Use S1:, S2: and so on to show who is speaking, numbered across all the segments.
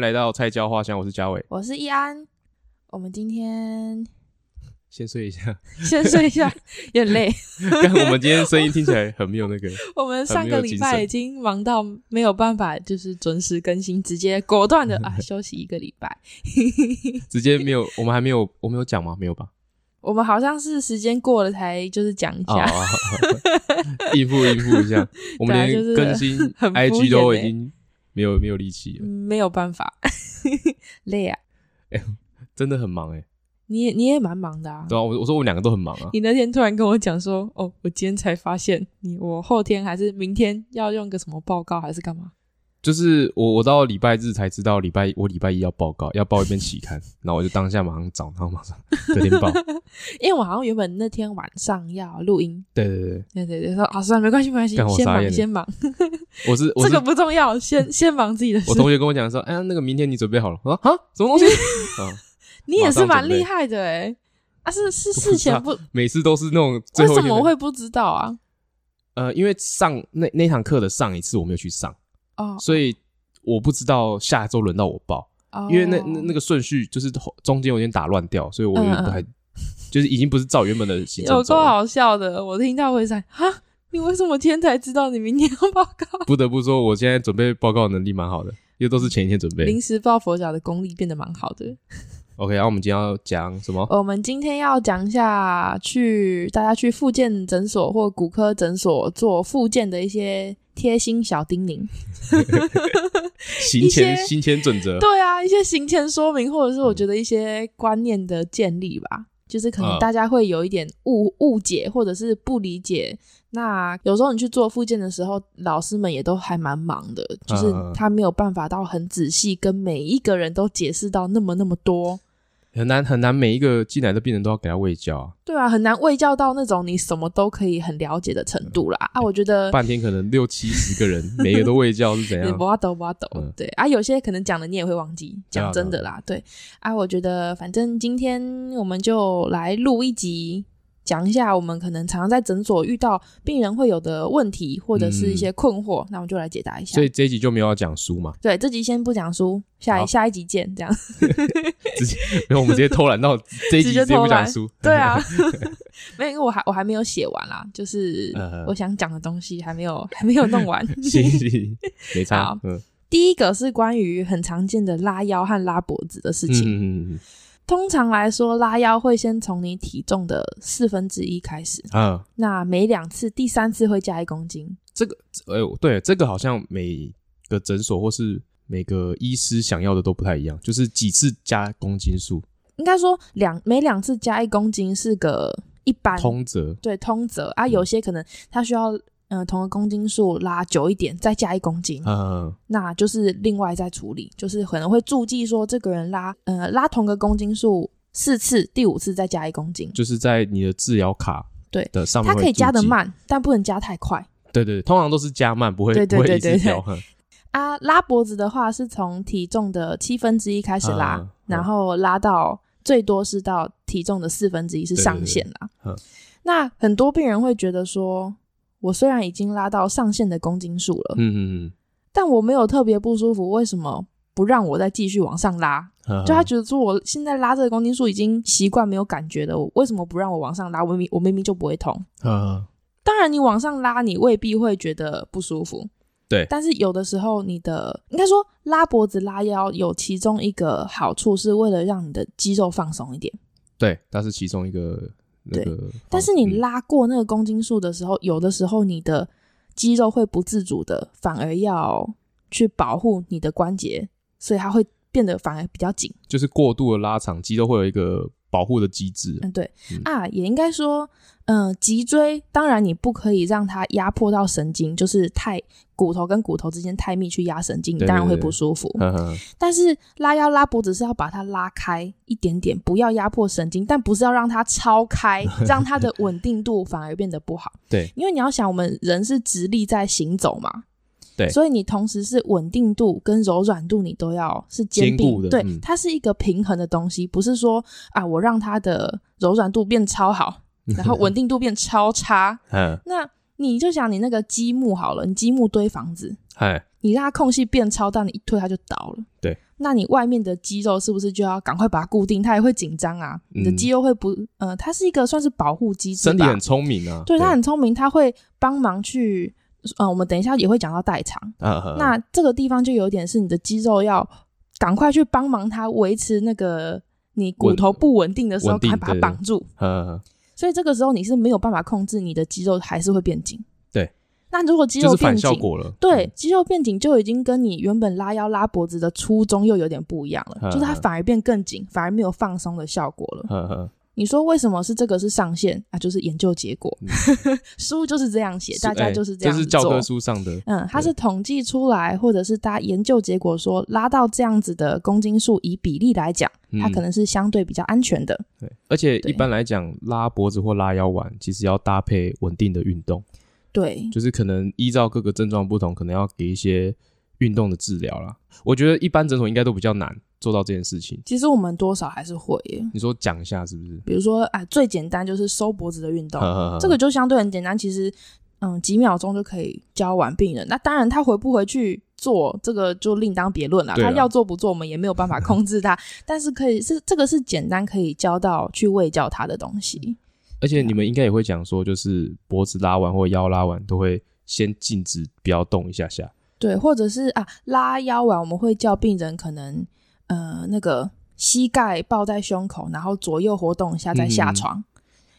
S1: 来到菜椒花香，我是嘉伟，
S2: 我是易安。我们今天
S1: 先睡一下，
S2: 先睡一下，有点累。
S1: 但我们今天声音听起来很没有那个。
S2: 我们上个礼拜已经忙到没有办法，就是准时更新，直接果断的啊休息一个礼拜。
S1: 直接没有，我们还没有，我们有讲吗？没有吧？
S2: 我们好像是时间过了才就是讲一下，
S1: 哦、应付应付一下。我们连更新 IG 都已经。没有没有力气了，
S2: 没有办法，累啊！
S1: 哎、欸，真的很忙哎、欸。
S2: 你也你也蛮忙的啊。
S1: 对啊，我我说我们两个都很忙啊。
S2: 你那天突然跟我讲说，哦，我今天才发现你，我后天还是明天要用个什么报告还是干嘛？
S1: 就是我，我到礼拜日才知道礼拜我礼拜一要报告，要报一篇期刊，然后我就当下马上找，然后马上隔天报。
S2: 因为我好像原本那天晚上要录音，
S1: 对对对
S2: 对对对，说啊，算了，没关系没关系，先忙先忙。
S1: 我是，我是
S2: 这个不重要，先 先忙自己的事。
S1: 我同学跟我讲说，哎呀，那个明天你准备好了？我说啊，什么东西？啊，
S2: 你也是蛮厉害的哎，啊是是事前不，
S1: 每次都是那种最后，
S2: 为什么会不知道啊？
S1: 呃，因为上那那堂课的上一次我没有去上
S2: 哦，
S1: 所以。我不知道下周轮到我报，oh. 因为那那那个顺序就是中间有点打乱掉，所以我有点不太，嗯、就是已经不是照原本的行程走。
S2: 有够好笑的，我听到会在哈，你为什么今天才知道你明天要报告？
S1: 不得不说，我现在准备报告能力蛮好的，因为都是前一天准备。
S2: 临时抱佛脚的功力变得蛮好的。
S1: OK，然后我们今天要讲什么？
S2: 我们今天要讲一下去大家去复健诊所或骨科诊所做复健的一些。贴心小叮咛，
S1: 行前行前准则，
S2: 对啊，一些行前说明，或者是我觉得一些观念的建立吧，嗯、就是可能大家会有一点误误解，或者是不理解。那有时候你去做复健的时候，老师们也都还蛮忙的，就是他没有办法到很仔细跟每一个人都解释到那么那么多。
S1: 很难很难，每一个进来的病人都要给他喂教啊。
S2: 对啊，很难喂教到那种你什么都可以很了解的程度啦。嗯、啊，我觉得
S1: 半天可能六七十个人，每一个都喂教是怎样？
S2: 不要抖，不要抖。对啊，有些可能讲的你也会忘记。讲真的啦，对啊，我觉得反正今天我们就来录一集。讲一下我们可能常常在诊所遇到病人会有的问题，或者是一些困惑，嗯、那我们就来解答一下。
S1: 所以这一集就没有要讲书嘛？
S2: 对，这集先不讲书，下一下一集见，这样。
S1: 直接，我们直接偷懒到 这一集直接不讲书。
S2: 对啊，没有，因为我还我还没有写完啦，就是我想讲的东西还没有还没有弄完。
S1: 行行，没差。
S2: 好嗯，第一个是关于很常见的拉腰和拉脖子的事情。嗯嗯嗯。通常来说，拉腰会先从你体重的四分之一开始。嗯，那每两次，第三次会加一公斤。
S1: 这个，哎呦，对，这个好像每个诊所或是每个医师想要的都不太一样，就是几次加公斤数。
S2: 应该说两每两次加一公斤是个一般
S1: 通则，
S2: 对，通则啊，有些可能他需要。嗯、呃，同个公斤数拉久一点，再加一公斤，嗯，那就是另外再处理，就是可能会注记说这个人拉，呃，拉同个公斤数四次，第五次再加一公斤，
S1: 就是在你的治疗卡对的上面，
S2: 它可以加的慢，但不能加太快。
S1: 对对，通常都是加慢，不会对对对对对。
S2: 啊，拉脖子的话是从体重的七分之一开始拉，嗯、然后拉到最多是到体重的四分之一是上限啦。对对对对，那很多病人会觉得说。我虽然已经拉到上限的公斤数了，嗯嗯嗯，但我没有特别不舒服，为什么不让我再继续往上拉？就他觉得说我现在拉这个公斤数已经习惯没有感觉了，为什么不让我往上拉？我明我明明就不会痛。当然你往上拉，你未必会觉得不舒服。
S1: 对，
S2: 但是有的时候你的应该说拉脖子拉腰有其中一个好处是为了让你的肌肉放松一点。
S1: 对，它是其中一个。对，
S2: 但是你拉过那个公斤数的时候，嗯、有的时候你的肌肉会不自主的，反而要去保护你的关节，所以它会变得反而比较紧，
S1: 就是过度的拉长，肌肉会有一个保护的机制。
S2: 嗯，对嗯啊，也应该说。嗯，脊椎当然你不可以让它压迫到神经，就是太骨头跟骨头之间太密去压神经，你当然会不舒服。对对对，但是拉腰拉脖子是要把它拉开一点点，不要压迫神经，但不是要让它超开，让它的稳定度反而变得不好。
S1: 对，
S2: 因为你要想，我们人是直立在行走嘛，
S1: 对，
S2: 所以你同时是稳定度跟柔软度你都要是兼顾的。对，嗯、它是一个平衡的东西，不是说啊，我让它的柔软度变超好。然后稳定度变超差，嗯，那你就想你那个积木好了，你积木堆房子，你让它空隙变超大，你一推它就倒了。
S1: 对，
S2: 那你外面的肌肉是不是就要赶快把它固定？它也会紧张啊。你的肌肉会不，呃，它是一个算是保护机制吧。
S1: 身体很聪明啊。
S2: 对，它很聪明，它会帮忙去，呃，我们等一下也会讲到代偿。
S1: 啊，
S2: 那这个地方就有点是你的肌肉要赶快去帮忙它维持那个你骨头不稳定的时候，还把它绑住。所以这个时候你是没有办法控制，你的肌肉还是会变紧。对那如果肌肉变紧，对，肌肉变紧就已经跟你原本拉腰拉脖子的初衷又有点不一样了，就是它反而变更紧，反而没有放松的效果了。你说为什么是这个是上限啊？就是研究结果，书就是这样写，大家就是这样做。
S1: 这是教科书上的，
S2: 嗯，它是统计出来，或者是大家研究结果说拉到这样子的公斤数，以比例来讲，它可能是相对比较安全的。
S1: 对，而且一般来讲，拉脖子或拉腰丸，其实要搭配稳定的运动。
S2: 对，
S1: 就是可能依照各个症状不同，可能要给一些运动的治疗啦。我觉得一般诊所应该都比较难做到这件事情。
S2: 其实我们多少还是会耶。
S1: 你说讲一下是不是？
S2: 比如说，哎，最简单就是收脖子的运动，呵呵呵这个就相对很简单。其实，嗯，几秒钟就可以教完病人。那当然，他回不回去做这个就另当别论了。他要做不做，我们也没有办法控制他。但是可以是这个是简单可以教到去喂教他的东西。
S1: 而且你们应该也会讲说，就是脖子拉完或腰拉完，都会先静止，不要动一下下。
S2: 对，或者是啊，拉腰完，我们会叫病人可能呃那个膝盖抱在胸口，然后左右活动一下再下床。嗯、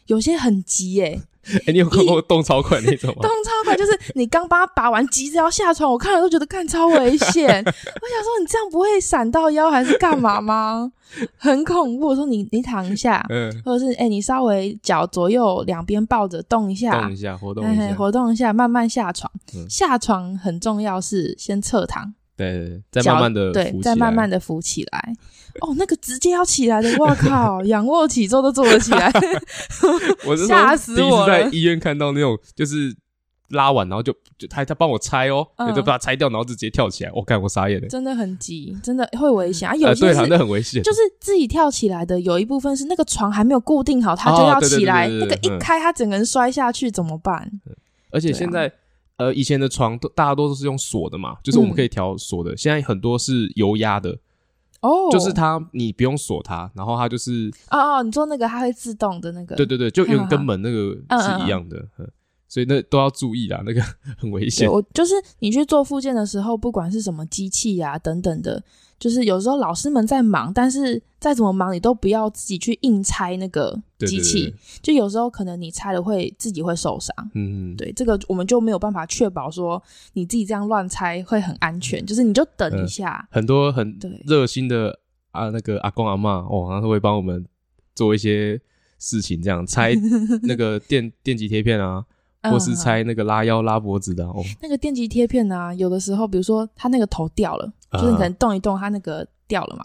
S2: 有些很急耶、欸。
S1: 哎、欸，你有看过动超快那种吗？
S2: 动超快就是你刚帮他拔完，急着要下床，我看了都觉得看超危险。我想说，你这样不会闪到腰还是干嘛吗？很恐怖。我说你你躺一下，嗯，或者是哎、欸，你稍微脚左右两边抱着动一下，
S1: 动一下，活动一下，
S2: 欸、活动一下，慢慢下床。嗯、下床很重要，是先侧躺。
S1: 对，再慢慢的
S2: 对，再慢慢的浮起来。哦，那个直接要起来的，我靠，仰卧起坐都做得起来，
S1: 我吓死我了！第一次在医院看到那种，就是拉完然后就就他他帮我拆哦，就把它拆掉，然后就直接跳起来，我看我傻眼了，
S2: 真的很急，真的会危险啊！有些
S1: 是很危险，
S2: 就是自己跳起来的，有一部分是那个床还没有固定好，他就要起来，那个一开他整个人摔下去怎么办？
S1: 而且现在。呃，以前的床都大多都是用锁的嘛，就是我们可以调锁的。嗯、现在很多是油压的，哦，就是它你不用锁它，然后它就是
S2: 哦哦，你做那个它会自动的那个，
S1: 对对对，就用跟门那个是一样的，嗯嗯嗯，所以那都要注意啦，那个 很危险。
S2: 我就是你去做附件的时候，不管是什么机器呀、啊、等等的。就是有时候老师们在忙，但是再怎么忙，你都不要自己去硬拆那个机器。对对对，就有时候可能你拆了会自己会受伤。嗯，对，这个我们就没有办法确保说你自己这样乱拆会很安全。就是你就等一下，
S1: 呃、很多很热心的啊那个阿公阿嬷哦，然后会帮我们做一些事情，这样拆 那个电电极贴片啊。或是拆那个拉腰拉脖子的哦，
S2: 那个电极贴片啊，有的时候，比如说它那个头掉了，就是你可能动一动，它那个掉了嘛，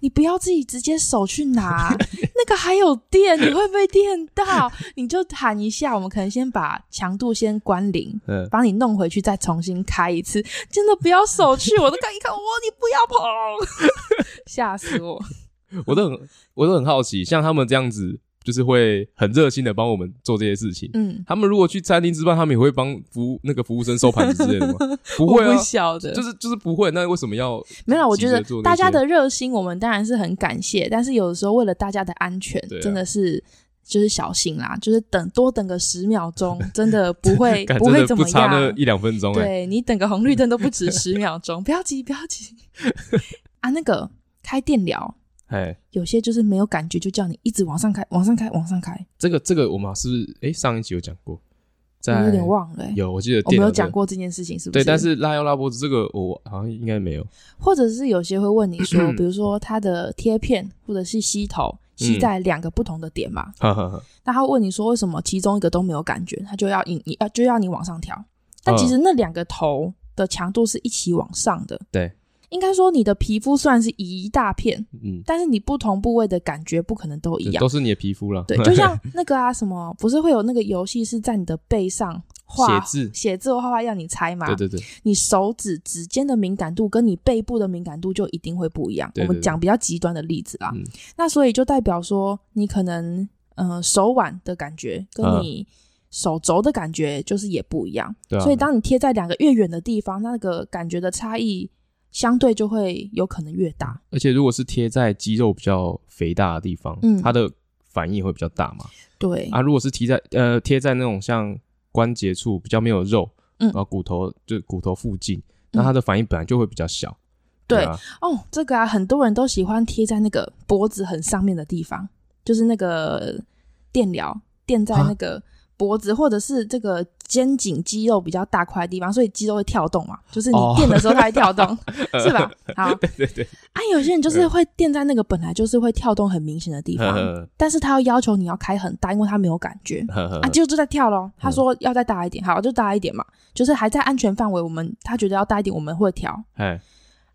S2: 你不要自己直接手去拿，那个还有电，你会被电到，你就喊一下，我们可能先把强度先关零，帮你弄回去，再重新开一次，真的不要手去，我都看一看，哇，你不要碰，吓死我，
S1: 我都很，我都很好奇，像他们这样子。就是会很热心的帮我们做这些事情。嗯，他们如果去餐厅吃饭，他们也会帮服务那个服务生收盘子之类的吗？不会啊，
S2: 不晓得，
S1: 就是就是不会。那为什么要？
S2: 没有，我觉得大家的热心，我们当然是很感谢。但是有的时候为了大家的安全，啊、真的是就是小心啦，就是等多等个十秒钟，真的不会不会怎么样，
S1: 差那一两分钟、欸。
S2: 对，你等个红绿灯都不止十秒钟，不要急不要急 啊！那个开电疗。哎，有些就是没有感觉，就叫你一直往上开，往上开，往上开。
S1: 这个这个我们是不是哎上一集有讲过？
S2: 在有点忘了、欸。
S1: 有，我记得
S2: 我们有讲过这件事情，是不是？
S1: 对，但是拉腰拉脖子这个我好像应该没有。
S2: 或者是有些会问你说，比如说它的贴片或者是吸头吸在两个不同的点嘛？嗯、那他问你说为什么其中一个都没有感觉？他就要你你要就要你往上调。但其实那两个头的强度是一起往上的。
S1: 对。
S2: 应该说，你的皮肤算是一大片，嗯，但是你不同部位的感觉不可能都一样，
S1: 都是你的皮肤了。
S2: 对，就像 那个啊，什么不是会有那个游戏是在你的背上画
S1: 写字，
S2: 写字画画要你猜嘛？
S1: 对对对，
S2: 你手指指尖的敏感度跟你背部的敏感度就一定会不一样。对对对，我们讲比较极端的例子啊，嗯、那所以就代表说，你可能呃手腕的感觉跟你手肘的感觉就是也不一样。
S1: 对啊。
S2: 所以当你贴在两个越远的地方，那个感觉的差异相对就会有可能越大。
S1: 而且如果是贴在肌肉比较肥大的地方，嗯，它的反应会比较大嘛。
S2: 对
S1: 啊，如果是贴在呃贴在那种像关节处比较没有肉，嗯，然后骨头就骨头附近，那它的反应本来就会比较小。
S2: 对，对啊，哦，这个啊，很多人都喜欢贴在那个脖子很上面的地方，就是那个电疗垫在那个脖子，或者是这个肩颈肌肉比较大块的地方，所以肌肉会跳动嘛，就是你垫的时候它会跳动，哦、是吧？好，
S1: 对对对。
S2: 啊，有些人就是会垫在那个本来就是会跳动很明显的地方，但是他要要求你要开很大，因为他没有感觉啊，肌肉就在跳咯。他说要再大一点，好，就大一点嘛，就是还在安全范围，我们他觉得要大一点，我们会调。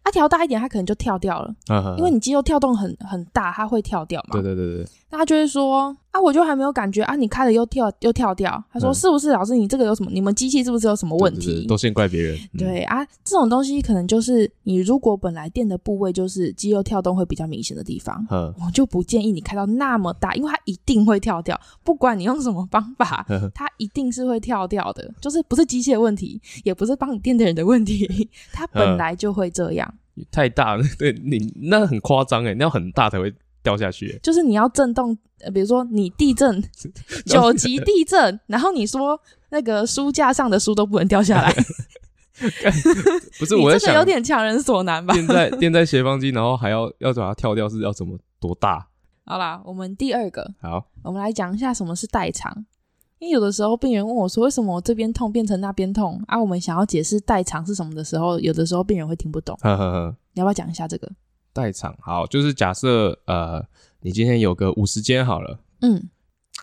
S2: 啊调大一点，他可能就跳掉了，因为你肌肉跳动很很大，他会跳掉嘛。
S1: 对对对对。
S2: 那他就会说啊，我就还没有感觉啊，你开了又跳又跳掉。他说、嗯、是不是老师，你这个有什么？你们机器是不是有什
S1: 么问题？都先怪别人。
S2: 嗯、对啊，这种东西可能就是你如果本来电的部位就是肌肉跳动会比较明显的地方，嗯、我就不建议你开到那么大，因为它一定会跳掉，不管你用什么方法，呵呵它一定是会跳掉的。就是不是机械问题，也不是帮你电的人的问题，它本来就会这样。
S1: 太大了，对你那很夸张哎，那要很大才会掉下去。
S2: 就是你要震动，比如说你地震 九级地震，然后你说那个书架上的书都不能掉下来，
S1: 不是？我这个
S2: 有点强人所难吧？
S1: 垫在垫在斜方肌，然后还要要把它跳掉，是要怎么多大？
S2: 好啦，我们第二个，
S1: 好，
S2: 我们来讲一下什么是代偿。因为有的时候病人问我说：“为什么我这边痛变成那边痛？”啊，我们想要解释代偿是什么的时候，有的时候病人会听不懂。
S1: 呵呵呵，
S2: 你要不要讲一下这个
S1: 代偿？好，就是假设呃，你今天有个五十肩好了，
S2: 嗯，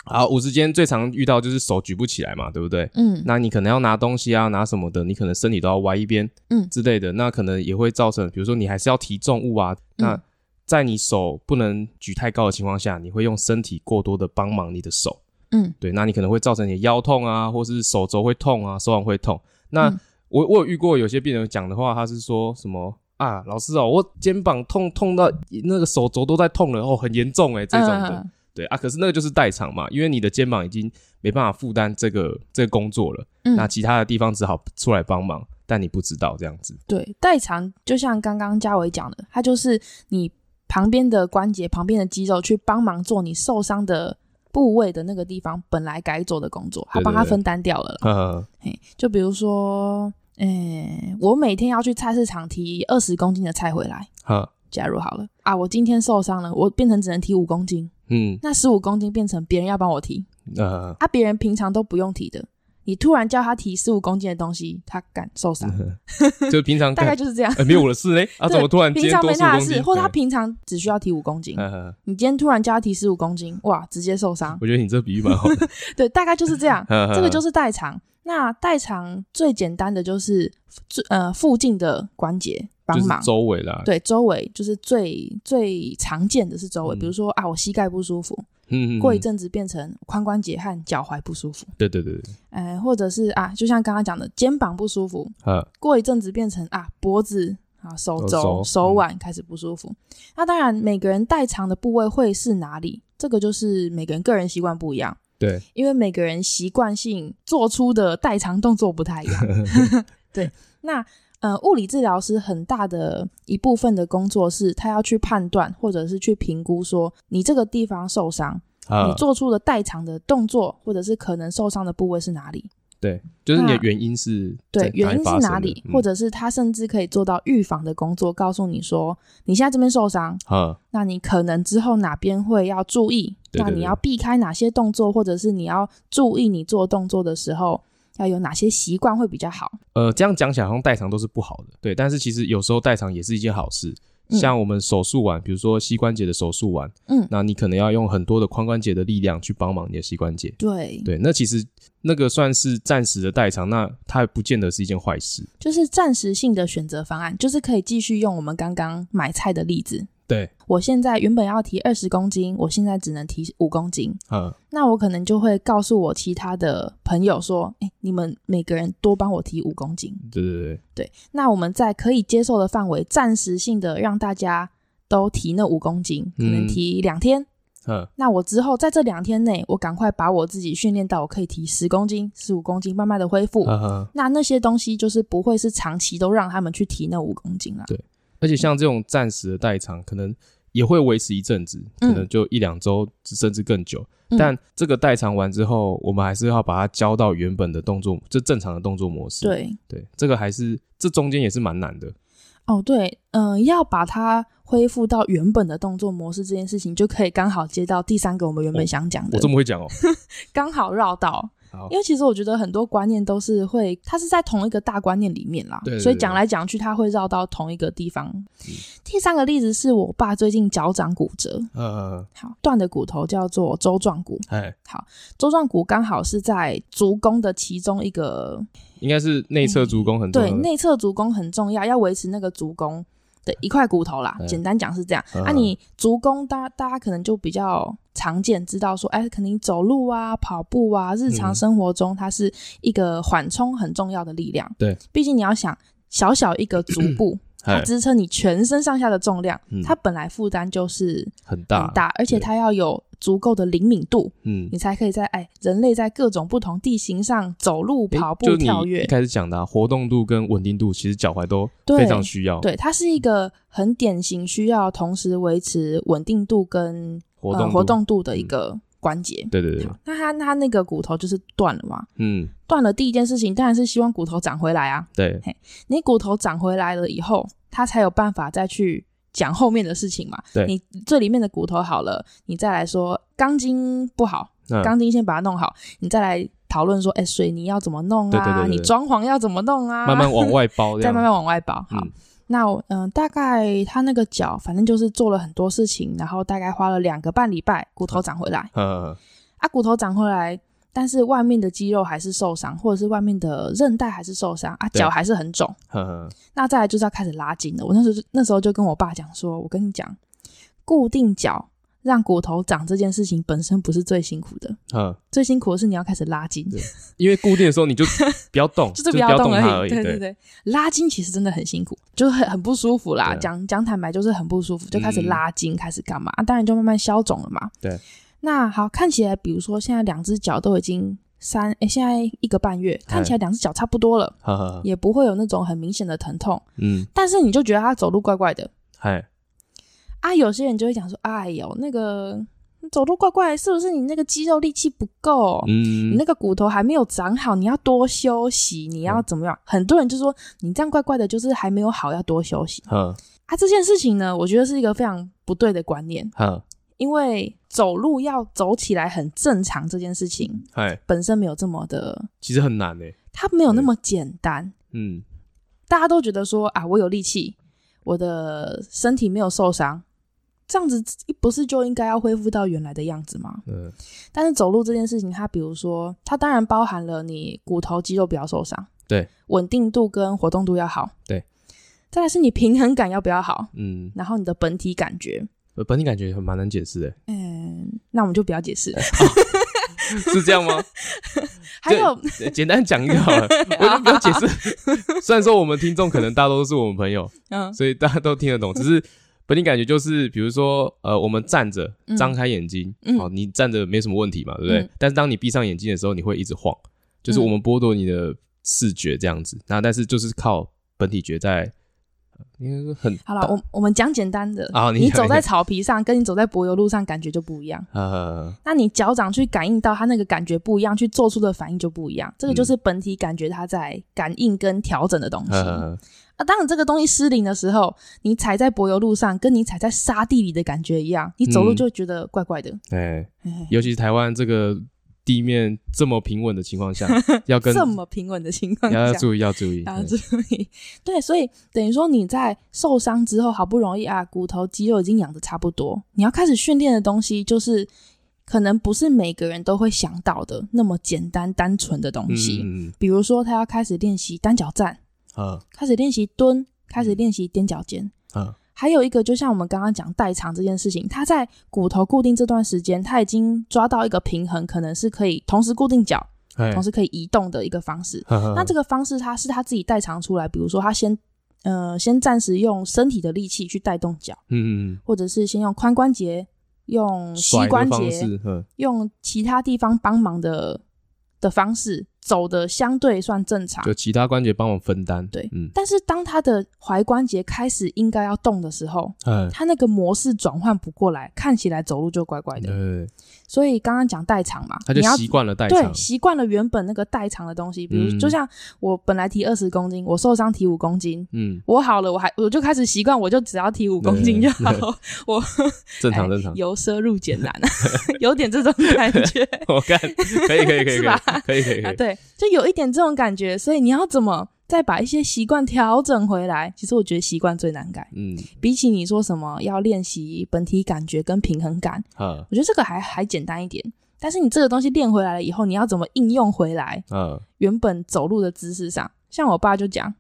S1: 好，五十肩最常遇到就是手举不起来嘛，对不对？
S2: 嗯，
S1: 那你可能要拿东西啊，拿什么的，你可能身体都要歪一边，
S2: 嗯
S1: 之类的，那可能也会造成，比如说你还是要提重物啊，那在你手不能举太高的情况下，你会用身体过多的帮忙你的手。
S2: 嗯，
S1: 对，那你可能会造成你的腰痛啊，或是手肘会痛啊，手腕会痛。那、嗯、我我有遇过有些病人讲的话，他是说什么啊，老师哦，我肩膀痛痛到那个手肘都在痛了，哦，很严重诶，这种的。嗯、对啊，可是那个就是代偿嘛，因为你的肩膀已经没办法负担这个这个工作了，
S2: 嗯、
S1: 那其他的地方只好出来帮忙，但你不知道这样子。
S2: 对，代偿就像刚刚嘉伟讲的，它就是你旁边的关节、旁边的肌肉去帮忙做你受伤的。部位的那个地方本来该做的工作，他帮他分担掉了。
S1: 对对对，呵呵
S2: 嘿，就比如说，诶、欸，我每天要去菜市场提二十公斤的菜回来。
S1: 好
S2: 假如好了啊，我今天受伤了，我变成只能提五公斤。
S1: 嗯，
S2: 那十五公斤变成别人要帮我提。
S1: 呃，
S2: 啊，别人平常都不用提的。你突然叫他提十五公斤的东西，他敢受伤？
S1: 就平常
S2: 大概就是这样。
S1: 欸、没有我的事嘞，啊，怎么突然
S2: 平常没他的事，或者他平常只需要提五公斤，你今天突然叫他提十五公斤，哇，直接受伤。
S1: 我觉得你这比喻蛮好的。
S2: 对，大概就是这样。这个就是代偿。那代偿最简单的就是最呃附近的关节帮忙，
S1: 周围啦。
S2: 对，周围就是最最常见的是周围，嗯、比如说啊，我膝盖不舒服。
S1: 嗯，
S2: 过一阵子变成髋关节和脚踝不舒服。
S1: 对对对对。
S2: 呃，或者是啊，就像刚刚讲的，肩膀不舒服。
S1: 呵
S2: 过一阵子变成啊，脖子啊，手肘、手，手腕开始不舒服。嗯、那当然，每个人代偿的部位会是哪里？这个就是每个人个人习惯不一样。
S1: 对，
S2: 因为每个人习惯性做出的代偿动作不太一样。对，那。呃，物理治疗师很大的一部分的工作是，他要去判断或者是去评估，说你这个地方受伤，啊、你做出的代偿的动作，或者是可能受伤的部位是哪里？
S1: 对，就是你的原因是
S2: 对，原因是哪里？
S1: 嗯、
S2: 或者是他甚至可以做到预防的工作，告诉你说，你现在这边受伤，
S1: 啊、
S2: 那你可能之后哪边会要注意？
S1: 对对对，
S2: 那你要避开哪些动作，或者是你要注意你做动作的时候。要有哪些习惯会比较好？
S1: 呃，这样讲起来好像代偿都是不好的，对。但是其实有时候代偿也是一件好事。嗯、像我们手术完，比如说膝关节的手术完，
S2: 嗯，
S1: 那你可能要用很多的髋关节的力量去帮忙你的膝关节。
S2: 对
S1: 对，那其实那个算是暂时的代偿，那它不见得是一件坏事。
S2: 就是暂时性的选择方案，就是可以继续用我们刚刚买菜的例子。
S1: 对，
S2: 我现在原本要提二十公斤，我现在只能提五公斤。
S1: 嗯，
S2: 那我可能就会告诉我其他的朋友说：“哎，你们每个人多帮我提五公斤。”
S1: 对对对
S2: 对。那我们在可以接受的范围，暂时性的让大家都提那五公斤，可能提两天，
S1: 嗯，
S2: 那我之后在这两天内，我赶快把我自己训练到我可以提十公斤、十五公斤，慢慢的恢
S1: 复。
S2: 那那些东西就是不会是长期都让他们去提那五公斤了。
S1: 对，而且像这种暂时的代偿，可能也会维持一阵子，可能就一两周甚至更久。嗯、但这个代偿完之后，我们还是要把它交到原本的动作，就正常的动作模式。
S2: 对
S1: 对，这个还是这中间也是蛮难的。
S2: 哦，对，嗯、呃，要把它恢复到原本的动作模式这件事情，就可以刚好接到第三个我们原本想讲的。
S1: 哦、我这么会讲哦，
S2: 刚好绕道。因为其实我觉得很多观念都是会，它是在同一个大观念里面啦，对对对，所以讲来讲去，它会绕到同一个地方。嗯、第三个例子是我爸最近脚掌骨折，好，断的骨头叫做周状骨，哎，好，舟状骨刚好是在足弓的其中一个，应该是内侧足弓很重要，对，内侧足弓很重要，要维持那个足弓。的一块骨头啦，简单讲是这样。嗯、啊，你足弓，大大家可能就比较常见，知道说，哎、欸，肯定走路啊、跑步啊，日常生活中它是一个缓冲很重要的力量。对、嗯，毕竟你要想，小小一个足部。它支撑你全身上下的重量，嗯、它本来负担就是很大很大，而且它要有足够的灵敏度，嗯，你才可以在哎人类在各种不同地形上走路、跑步、跳跃。一开始讲的、啊、活动度跟稳定度，其实脚踝都非常需要。对，它是一个很典型需要同时维持稳定度跟活动活动度的一个。嗯。关节，对对对，那他他那个骨头就是断了嘛，嗯，断了第一件事情当然是希望骨头长回来啊，对，嘿，你骨头长回来了以后，他才有办法再去讲后面的事情嘛，对，你最里面的骨头好了，你再来说钢筋不好，钢、嗯、筋先把它弄好，你再来讨论说，哎、欸，水泥要怎么弄啊？对对对对，你装潢要怎么弄啊？慢慢往外包，再慢慢往外包，好。嗯那嗯、呃，大概他那个脚，反正就是做了很多事情，然后大概花了两个半礼拜，骨头长回来。嗯，啊，骨头长回来，但是外面的肌肉还是受伤，或者是外面的韧带还是受伤啊，脚还是很肿。嗯，那再来就是要开始拉筋了。我那时候就那时候就跟我爸讲说，我跟你讲，固定脚。让骨头长这件事情本身不是最辛苦的，嗯，最辛苦的是你要开始拉筋，因为固定的时候你就 不要动，就是不要动它而已。对对对，拉筋其实真的很辛苦，就是很很不舒服啦。讲讲坦白就是很不舒服，就开始拉筋，开始干嘛？当然就慢慢消肿了嘛。对，那好，看起来比如说现在两只脚都已经三，诶，现在一个半月，看起来两只脚差不多了，也不会有那种很明显的疼痛，嗯，但是你就觉得他走路怪怪的，嗨。啊，有些人就会讲说：“哎呦，那个走路怪怪，是不是你那个肌肉力气不够？嗯，你那个骨头还没有长好，你要多休息，你要怎么样？”嗯、很多人就说：“你这样怪怪的，就是还没有好，要多休息。”嗯，啊，这件事情呢，我觉得是一个非常不对的观念。嗯，因为走路要走起来很正常，这件事情，哎，本身没有这么的，其实很难诶，它没有那么简单。嗯，大家都觉得说啊，我有力气，我的身体没有受伤。这样子不是就应该要恢复到原来的样子吗？嗯。但是走路这件事情，它比如说，它当然包含了你骨头肌肉不要受伤，对，稳定度跟活动度要好，对。再来是你平衡感要不要好，嗯。然后你的本体感觉，本体感觉很蛮难解释的。嗯，那我们就不要解释了。是这样吗？还有，简单讲一个好了，我就不要解释。虽然说我们听众可能大多都是我们朋友，嗯，所以大家都听得懂，只是。本体感觉就是，比如说，呃，我们站着，张开眼睛，好、嗯哦，你站着没什么问题嘛，对不对？嗯、但是当你闭上眼睛的时候，你会一直晃，就是我们剥夺你的视觉这样子。嗯、那但是就是靠本体觉在，应该是很好了。我我们讲简单的啊，你，你走在草皮上，跟你走在柏油路上感觉就不一样。呃，那你脚掌去感应到它那个感觉不一样，去做出的反应就不一样。这个就是本体感觉它在感应跟调整的东西。呃啊，当你这个东西失灵的时候，你踩在柏油路上，跟你踩在沙地里的感觉一样，你走路就会觉得怪怪的。对、嗯，欸、尤其是台湾这个地面这么平稳的情况下，要跟这么平稳的情况下，要注意，要注意，要注意。对，所以等于说你在受伤之后，好不容易啊，骨头肌肉已经养得差不多，你要开始训练的东西，就是可能不是每个人都会想到的那么简单单纯的东西。嗯，比如说他要开始练习单脚站。嗯，开始练习蹲，开始练习踮脚尖。嗯，还有一个，就像我们刚刚讲代偿这件事情，他在骨头固定这段时间，他已经抓到一个平衡，可能是可以同时固定脚，同时可以移动的一个方式。呵呵那这个方式，他是他自己代偿出来，比如说他先，呃，先暂时用身体的力气去带动脚，嗯嗯，或者是先用髋关节用膝关节，用其他地方帮忙的的方式。走的相对算正常，
S1: 就其他关节帮我分担。
S2: 对，嗯。但是当他的踝关节开始应该要动的时候，嗯，他那个模式转换不过来，看起来走路就怪怪的。对。所以刚刚讲代偿嘛，
S1: 他就习惯了代偿，对，
S2: 习惯了原本那个代偿的东西。比如，就像我本来提二十公斤，我受伤提五公斤，嗯，我好了，我还我就开始习惯，我就只要提五公斤就好。我
S1: 正常正常，
S2: 由奢入俭难，有点这种感觉。
S1: 我看可以可以可以是吧？可以可以可以对。
S2: 就有一点这种感觉，所以你要怎么再把一些习惯调整回来？其实我觉得习惯最难改。嗯，比起你说什么要练习本体感觉跟平衡感，嗯，我觉得这个还还简单一点。但是你这个东西练回来了以后，你要怎么应用回来？嗯，原本走路的姿势上，像我爸就讲。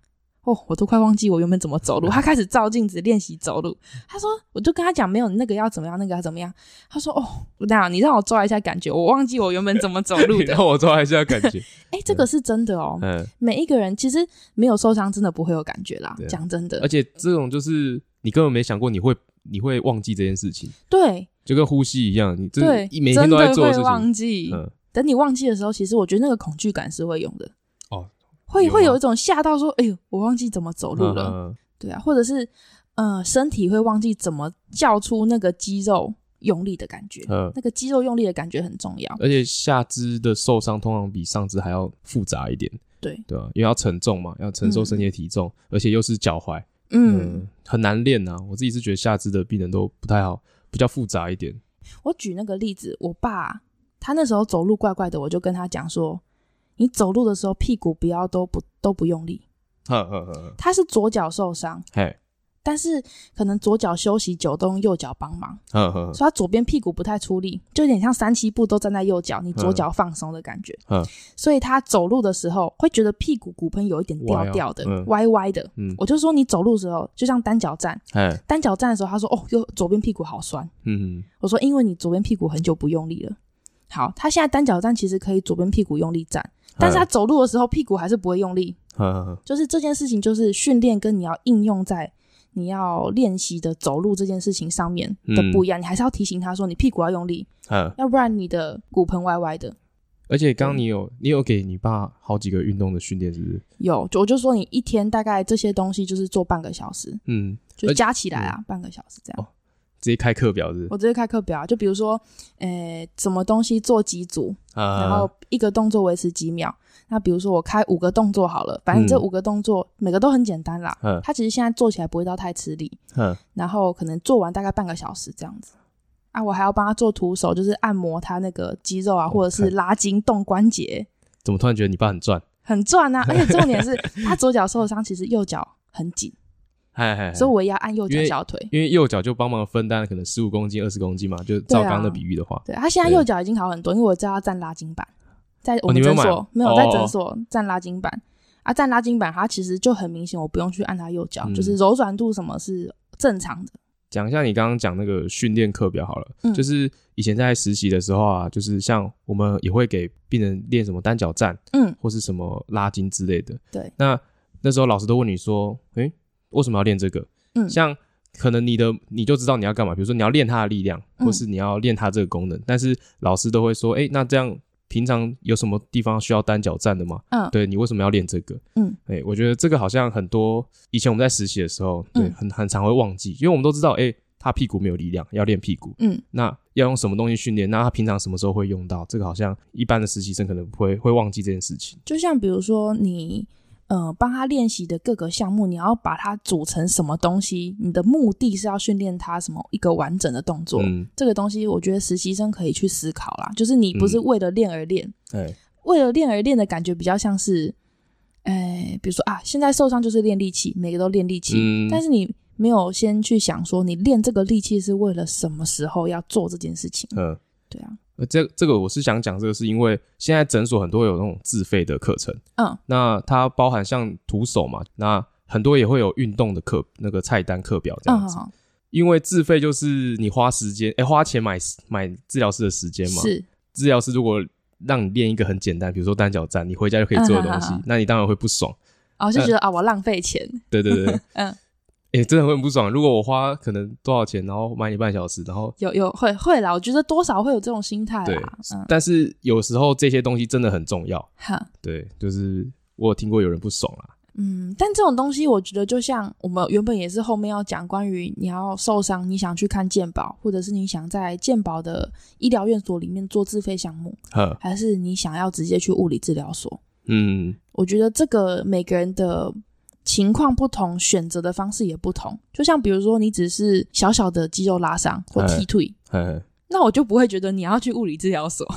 S2: 哦，我都快忘记我原本怎么走路。他开始照镜子练习走路。他说，我就跟他讲，没有那个要怎么样，那个要怎么样。他说，哦，那样你让我抓一下感觉，我忘记我原本怎么走路的。
S1: 让我抓一下感觉。
S2: 哎、欸，这个是真的哦。嗯。每一个人其实没有受伤，真的不会有感觉啦。讲真的。
S1: 而且这种就是你根本没想过你会你会忘记这件事情。
S2: 对。
S1: 就跟呼吸一样，你这每天都在做的事情。
S2: 会忘记。嗯。等你忘记的时候，其实我觉得那个恐惧感是会有的。会有会有一种吓到说，哎呦，我忘记怎么走路了，对啊，或者是呃，身体会忘记怎么叫出那个肌肉用力的感觉，嗯，那个肌肉用力的感觉很重要。
S1: 而且下肢的受伤通常比上肢还要复杂一点，对对啊，因为要承重嘛，要承受身体的体重，嗯、而且又是脚踝，嗯，嗯，很难练啊。我自己是觉得下肢的病人都不太好，比较复杂一点。
S2: 我举那个例子，我爸他那时候走路怪怪的，我就跟他讲说。你走路的时候，屁股不要都不都不用力。呵呵呵。他是左脚受伤，嘿，但是可能左脚休息久，都用右脚帮忙。呵呵呵。所以他左边屁股不太出力，就有点像三七步都站在右脚，你左脚放松的感觉。嗯。所以他走路的时候会觉得屁股骨盆有一点掉掉的，歪歪的。嗯。我就说你走路的时候就像单脚站，单脚站的时候，他说哦，右左边屁股好酸。嗯。我说因为你左边屁股很久不用力了。好，他现在单脚站其实可以左边屁股用力站。但是他走路的时候屁股还是不会用力，就是这件事情就是训练跟你要应用在你要练习的走路这件事情上面的不一样，你还是要提醒他说你屁股要用力，要不然你的骨盆歪歪的。
S1: 而且刚刚你有你有给你爸好几个运动的训练是不是？
S2: 有，我就说你一天大概这些东西就是做半个小时，嗯，就加起来啊半个小时这样。
S1: 直接开课表是，是？
S2: 我直接开课表，就比如说，诶、欸，什么东西做几组，啊、然后一个动作维持几秒。那比如说我开五个动作好了，反正这五个动作、嗯、每个都很简单啦。嗯，它其实现在做起来不会到太吃力。嗯，然后可能做完大概半个小时这样子。啊，我还要帮他做徒手，就是按摩他那个肌肉啊，或者是拉筋动关节。
S1: 怎么突然觉得你爸很赚？
S2: 很赚啊！而且重点是 他左脚受伤，其实右脚很紧。嘿嘿嘿，所以我也要按右脚小腿，
S1: 因为右脚就帮忙分担了可能十五公斤、二十公斤嘛，就照刚刚的比喻的话，
S2: 对，啊、他现在右脚已经好很多，因为我知道要站拉筋板，在我们诊所、哦、没有在诊所站拉筋板啊，站拉筋板，它其实就很明显，我不用去按他右脚，嗯、就是柔软度什么是正常的。
S1: 讲一下你刚刚讲那个训练课表好了，嗯、就是以前在实习的时候啊，就是像我们也会给病人练什么单脚站，嗯，或是什么拉筋之类的，对，那那时候老师都问你说，诶、欸为什么要练这个？嗯，像可能你的你就知道你要干嘛，比如说你要练它的力量，或是你要练它这个功能。嗯、但是老师都会说，哎、欸，那这样平常有什么地方需要单脚站的吗？嗯，对，你为什么要练这个？嗯，哎、欸，我觉得这个好像很多以前我们在实习的时候，对，嗯、很很常会忘记，因为我们都知道，哎、欸，他屁股没有力量，要练屁股。嗯，那要用什么东西训练？那他平常什么时候会用到？这个好像一般的实习生可能不会会忘记这件事情。
S2: 就像比如说你。呃，帮他练习的各个项目，你要把它组成什么东西？你的目的是要训练他什么一个完整的动作？嗯，这个东西我觉得实习生可以去思考啦。就是你不是为了练而练，为了练而练的感觉比较像是，呃，比如说啊，现在受伤就是练力气，每个都练力气，嗯，但是你没有先去想说，你练这个力气是为了什么时候要做这件事情？嗯，对啊。呃，这这个我是想讲，这个是因为现在诊所很多有那种自费的课程，嗯，那它包含像徒手嘛，那很多也会有运动的课，那个菜单课表这样子。嗯、因为自费就是你花时间，哎，花钱买买治疗师的时间嘛。是。治疗师如果让你练一个很简单，比如说单脚站，你回家就可以做的东西，嗯、那你当然会不爽。哦，就觉得啊，我浪费钱。
S1: 对对对。嗯。哎、真的会很不爽。如果我花可能多少钱，然后买你半小时，然后
S2: 有有会会啦，我觉得多少会有这种心态。
S1: 对，
S2: 嗯，
S1: 但是有时候这些东西真的很重要。
S2: 哈，
S1: 对，就是我有听过有人不爽啦。
S2: 嗯，但这种东西我觉得就像我们原本也是后面要讲关于你要受伤，你想去看健保，或者是你想在健保的医疗院所里面做自费项目，
S1: 呵
S2: 还是你想要直接去物理治疗所？
S1: 嗯，
S2: 我觉得这个每个人的。情况不同，选择的方式也不同。就像比如说，你只是小小的肌肉拉伤或踢腿，那我就不会觉得你要去物理治疗所。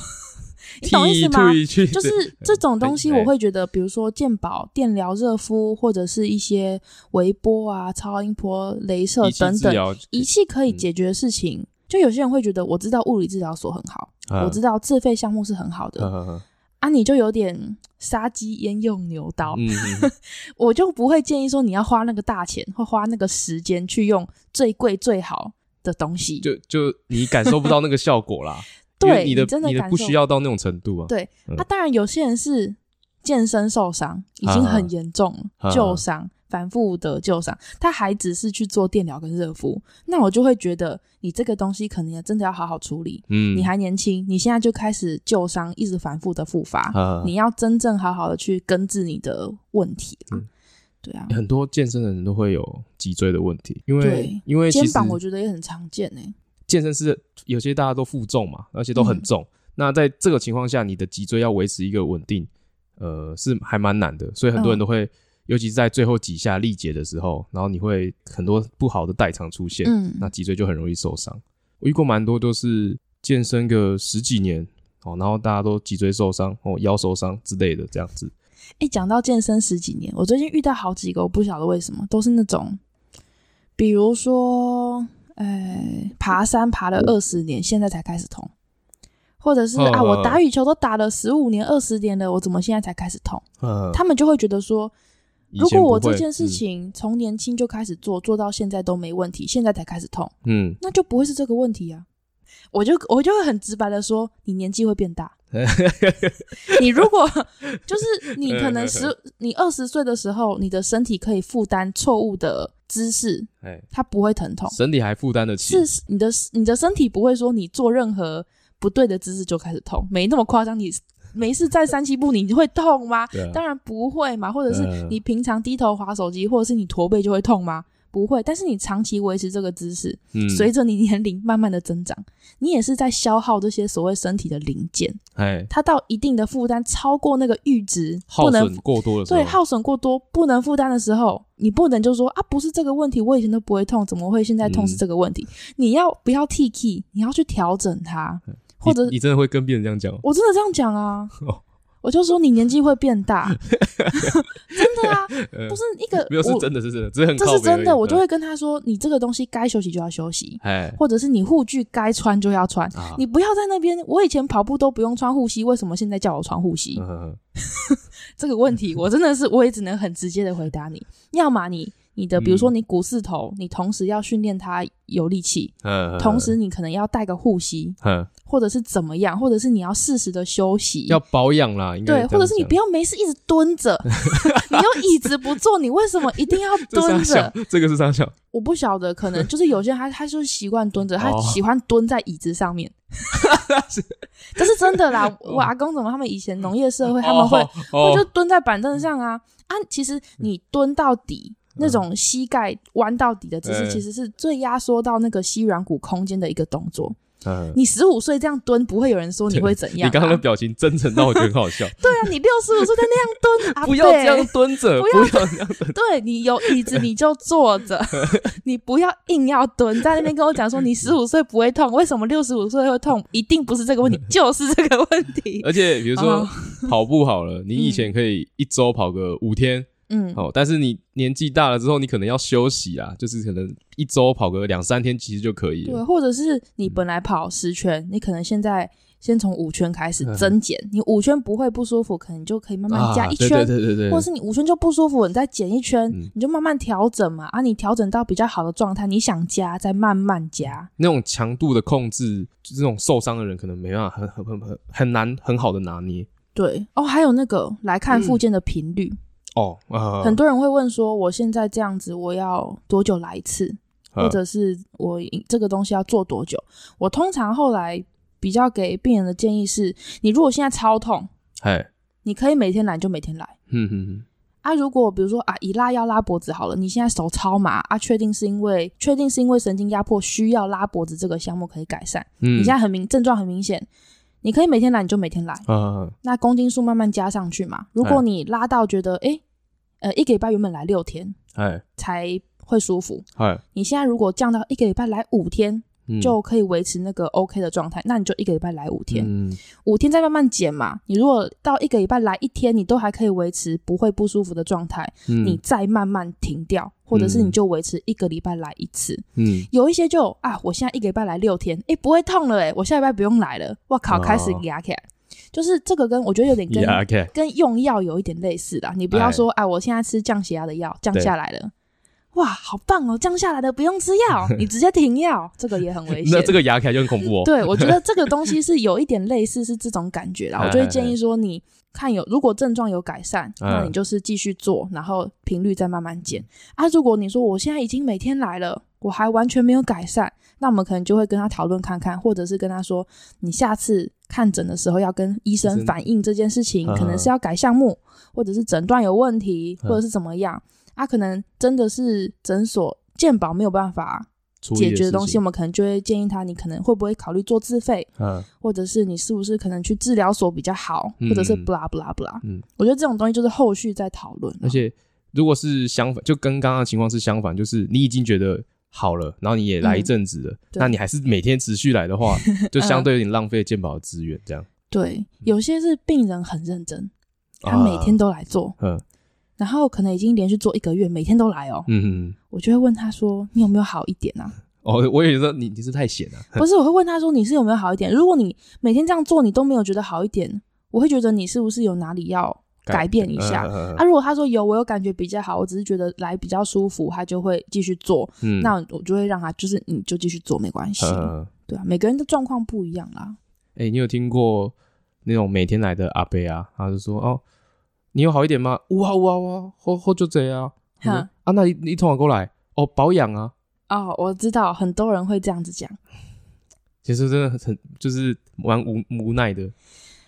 S2: 你懂意思吗？就是这种东西，我会觉得，比如说健保、电疗、热敷，或者是一些微波啊、超音波、镭射等等仪器可以解决的事情。就有些人会觉得，我知道物理治疗所很好，我知道自费项目是很好的。啊，你就有点杀鸡焉用牛刀，嗯、我就不会建议说你要花那个大钱或花那个时间去用最贵最好的东西，
S1: 就就你感受不到那个效果啦。对，你的你真的你的不需要到那种程度啊。
S2: 对，那、嗯啊、当然有些人是健身受伤已经很严重了，旧伤。反复的旧伤，他还只是去做电疗跟热敷，那我就会觉得你这个东西可能也真的要好好处理。嗯，你还年轻，你现在就开始旧伤一直反复的复发，啊、你要真正好好的去根治你的问题。嗯，对啊，
S1: 很多健身的人都会有脊椎的问题，因
S2: 为
S1: 因为
S2: 肩膀我觉得也很常见呢。
S1: 健身是有些大家都负重嘛，而且都很重，嗯、那在这个情况下，你的脊椎要维持一个稳定，呃，是还蛮难的，所以很多人都会。嗯尤其是在最后几下力竭的时候，然后你会很多不好的代偿出现，嗯，那脊椎就很容易受伤。我遇过蛮多都是健身个十几年哦，然后大家都脊椎受伤哦，腰受伤之类的这样子。
S2: 哎，讲到健身十几年，我最近遇到好几个，我不晓得为什么都是那种，比如说，哎，爬山爬了二十年，现在才开始痛，或者是啊，啊，我打羽球都打了十五年、二十年了，我怎么现在才开始痛？嗯，他们就会觉得说。如果我这件事情从年轻就开始做，嗯、做到现在都没问题，现在才开始痛，嗯，那就不会是这个问题啊。我就我就会很直白的说，你年纪会变大。你如果就是你可能十你二十岁的时候，你的身体可以负担错误的姿势，它不会疼痛，
S1: 身体还负担得起。
S2: 是你的你的身体不会说你做任何不对的姿势就开始痛，没那么夸张。你。没事，站三七步你会痛吗？当然不会嘛。或者是你平常低头滑手机，或者是你驼背就会痛吗？不会。但是你长期维持这个姿势，嗯、随着你年龄慢慢的增长，你也是在消耗这些所谓身体的零件。哎，它到一定的负担超过那个阈值，不能
S1: 耗损过多的时候，
S2: 对，耗损过多不能负担的时候，你不能就说啊，不是这个问题，我以前都不会痛，怎么会现在痛是这个问题？嗯、你要不要替 key？你要去调整它。或者
S1: 你，你真的会跟别人这样讲？
S2: 我真的这样讲啊！我就说你年纪会变大，真的啊，不是一个
S1: 没有是真的，是真的，这
S2: 是真的。我就会跟他说，你这个东西该休息就要休息，或者是你护具该穿就要穿，你不要在那边。我以前跑步都不用穿护膝，为什么现在叫我穿护膝？这个问题我真的是我也只能很直接的回答你，要么你。你的比如说你股四头，你同时要训练它有力气，同时你可能要带个护膝，或者是怎么样，或者是你要适时的休息，
S1: 要保养啦，应该
S2: 对，或者是你不要没事一直蹲着，你用椅子不坐，你为什么一定要蹲着？
S1: 这个是啥想？
S2: 我不晓得，可能就是有些人他他就是习惯蹲着，他喜欢蹲在椅子上面，这是真的啦。我阿公怎么他们以前农业社会他们会会就蹲在板凳上啊啊，其实你蹲到底。那种膝盖弯到底的姿势，其实是最压缩到那个膝软骨空间的一个动作。嗯，你十五岁这样蹲，不会有人说你会怎样。你
S1: 刚刚的表情真诚到我觉得很好笑。
S2: 对啊，你六十五岁在那样蹲，
S1: 不要这样蹲着，不要这样蹲。
S2: 对，你有椅子你就坐着，你不要硬要蹲在那边跟我讲说你十五岁不会痛，为什么六十五岁会痛？一定不是这个问题，就是这个问题。
S1: 而且比如说跑步好了，你以前可以一周跑个五天。嗯，哦，但是你年纪大了之后，你可能要休息啊，就是可能一周跑个两三天，其实就可以了。
S2: 对，或者是你本来跑十圈，嗯、你可能现在先从五圈开始增减。嗯、你五圈不会不舒服，可能就可以慢慢加一圈。啊、对，对对对对。或者是你五圈就不舒服，你再减一圈，嗯、你就慢慢调整嘛。啊，你调整到比较好的状态，你想加再慢慢加。
S1: 那种强度的控制，就这种受伤的人可能没办法很很很很很难很好的拿捏。
S2: 对哦，还有那个来看附件的频率。嗯
S1: 哦，呃、
S2: 很多人会问说，我现在这样子，我要多久来一次？或者是我这个东西要做多久？我通常后来比较给病人的建议是：你如果现在超痛，
S1: 嘿
S2: 你可以每天来就每天来。
S1: 嗯哼哼。
S2: 啊，如果比如说啊，一拉腰拉脖子好了，你现在手超麻啊，确定是因为确定是因为神经压迫需要拉脖子这个项目可以改善。嗯，你现在很明症状很明显，你可以每天来你就每天来。嗯，那公斤数慢慢加上去嘛。如果你拉到觉得哎，呃，一个礼拜原本来六天，哎，才会舒服。哎，你现在如果降到一个礼拜来五天。就可以维持那个 OK 的状态，那你就一个礼拜来五天，嗯、五天再慢慢减嘛。你如果到一个礼拜来一天，你都还可以维持不会不舒服的状态，嗯、你再慢慢停掉，或者是你就维持一个礼拜来一次。嗯，有一些就啊，我现在一个礼拜来六天，诶、欸，不会痛了诶，我下礼拜不用来了。哇靠，开始压起来，就是这个跟我觉得有点跟跟用药有一点类似的。你不要说啊，我现在吃降血压的药降下来了。哇，好棒哦！降下来的不用吃药，你直接停药，这个也很危险。
S1: 那这个牙起来就很恐怖哦。
S2: 对，我觉得 这个东西是有一点类似，是这种感觉啦。我就会建议说，你看有如果症状有改善，那你就是继续做，然后频率再慢慢减。啊，如果你说我现在已经每天来了，我还完全没有改善，那我们可能就会跟他讨论看看，或者是跟他说，你下次看诊的时候要跟医生反映这件事情，可能是要改项目，或者是诊断有问题，或者是怎么样。他、啊、可能真的是诊所健保没有办法解决的东西，我们可能就会建议他，你可能会不会考虑做自费，嗯，或者是你是不是可能去治疗所比较好，嗯、或者是 blah blah blah，嗯，我觉得这种东西就是后续再讨论。
S1: 而且如果是相反，就跟刚刚的情况是相反，就是你已经觉得好了，然后你也来一阵子了，嗯、那你还是每天持续来的话，就相对有点浪费健保的资源，这样。
S2: 对，有些是病人很认真，他每天都来做，嗯。然后可能已经连续做一个月，每天都来哦。嗯哼，我就会问他说：“你有没有好一点啊？”
S1: 哦，我也觉得你你是太闲了。
S2: 不是，我会问他说：“你是有没有好一点？”如果你每天这样做，你都没有觉得好一点，我会觉得你是不是有哪里要改变一下？呃、啊，如果他说有，我有感觉比较好，我只是觉得来比较舒服，他就会继续做。嗯，那我就会让他就是你就继续做没关系。呃、对啊，每个人的状况不一样啦。
S1: 哎、欸，你有听过那种每天来的阿伯啊？他就说哦。你有好一点吗？哇哇哇，好好就这样。哈啊，那你你通常过来哦，保养啊。
S2: 哦，我知道很多人会这样子讲。
S1: 其实真的很就是蛮无无奈的，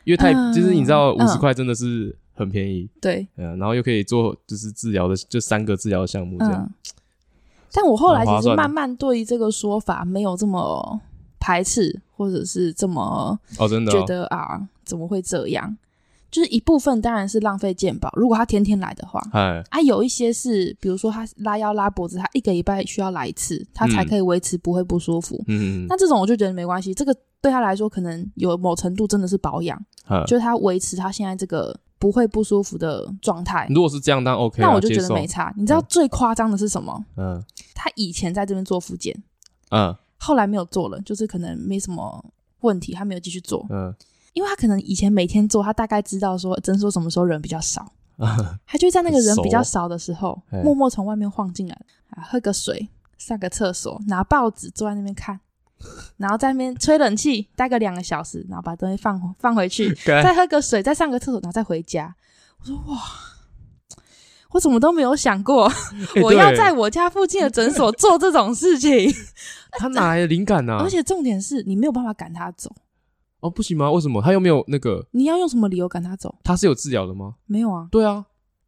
S1: 因为太、就是你知道五十块真的是很便宜。对，嗯，然后又可以做就是治疗的就三个治疗项目这样、
S2: 但我后来其实慢慢对这个说法没有这么排斥，或者是这么哦真的觉得啊怎么会这样？就是一部分当然是浪费健保，如果他天天来的话，哎，啊有一些是，比如说他拉腰拉脖子，他一个礼拜需要来一次，他才可以维持不会不舒服。嗯，那这种我就觉得没关系，这个对他来说可能有某程度真的是保养，就是他维持他现在这个不会不舒服的状态。
S1: 如果是这样，当 OK，
S2: 那我就觉得没差。你知道最夸张的是什么？嗯，他以前在这边做复健，嗯，后来没有做了，就是可能没什么问题，他没有继续做，嗯。因为他可能以前每天做，他大概知道说诊所什么时候人比较少，他就在那个人比较少的时候，默默从外面晃进来，啊，喝个水，上个厕所，拿报纸坐在那边看，然后在那边吹冷气，待个两个小时，然后把东西放放回去，再喝个水，再上个厕所，然后再回家。我说哇，我怎么都没有想过，我要在我家附近的诊所做这种事情。
S1: 他哪来的灵感呢？
S2: 而且重点是你没有办法赶他走。
S1: 哦，不行吗？为什么？他又没有那个？
S2: 你要用什么理由赶他走？
S1: 他是有治疗的吗？
S2: 没有啊。
S1: 对啊，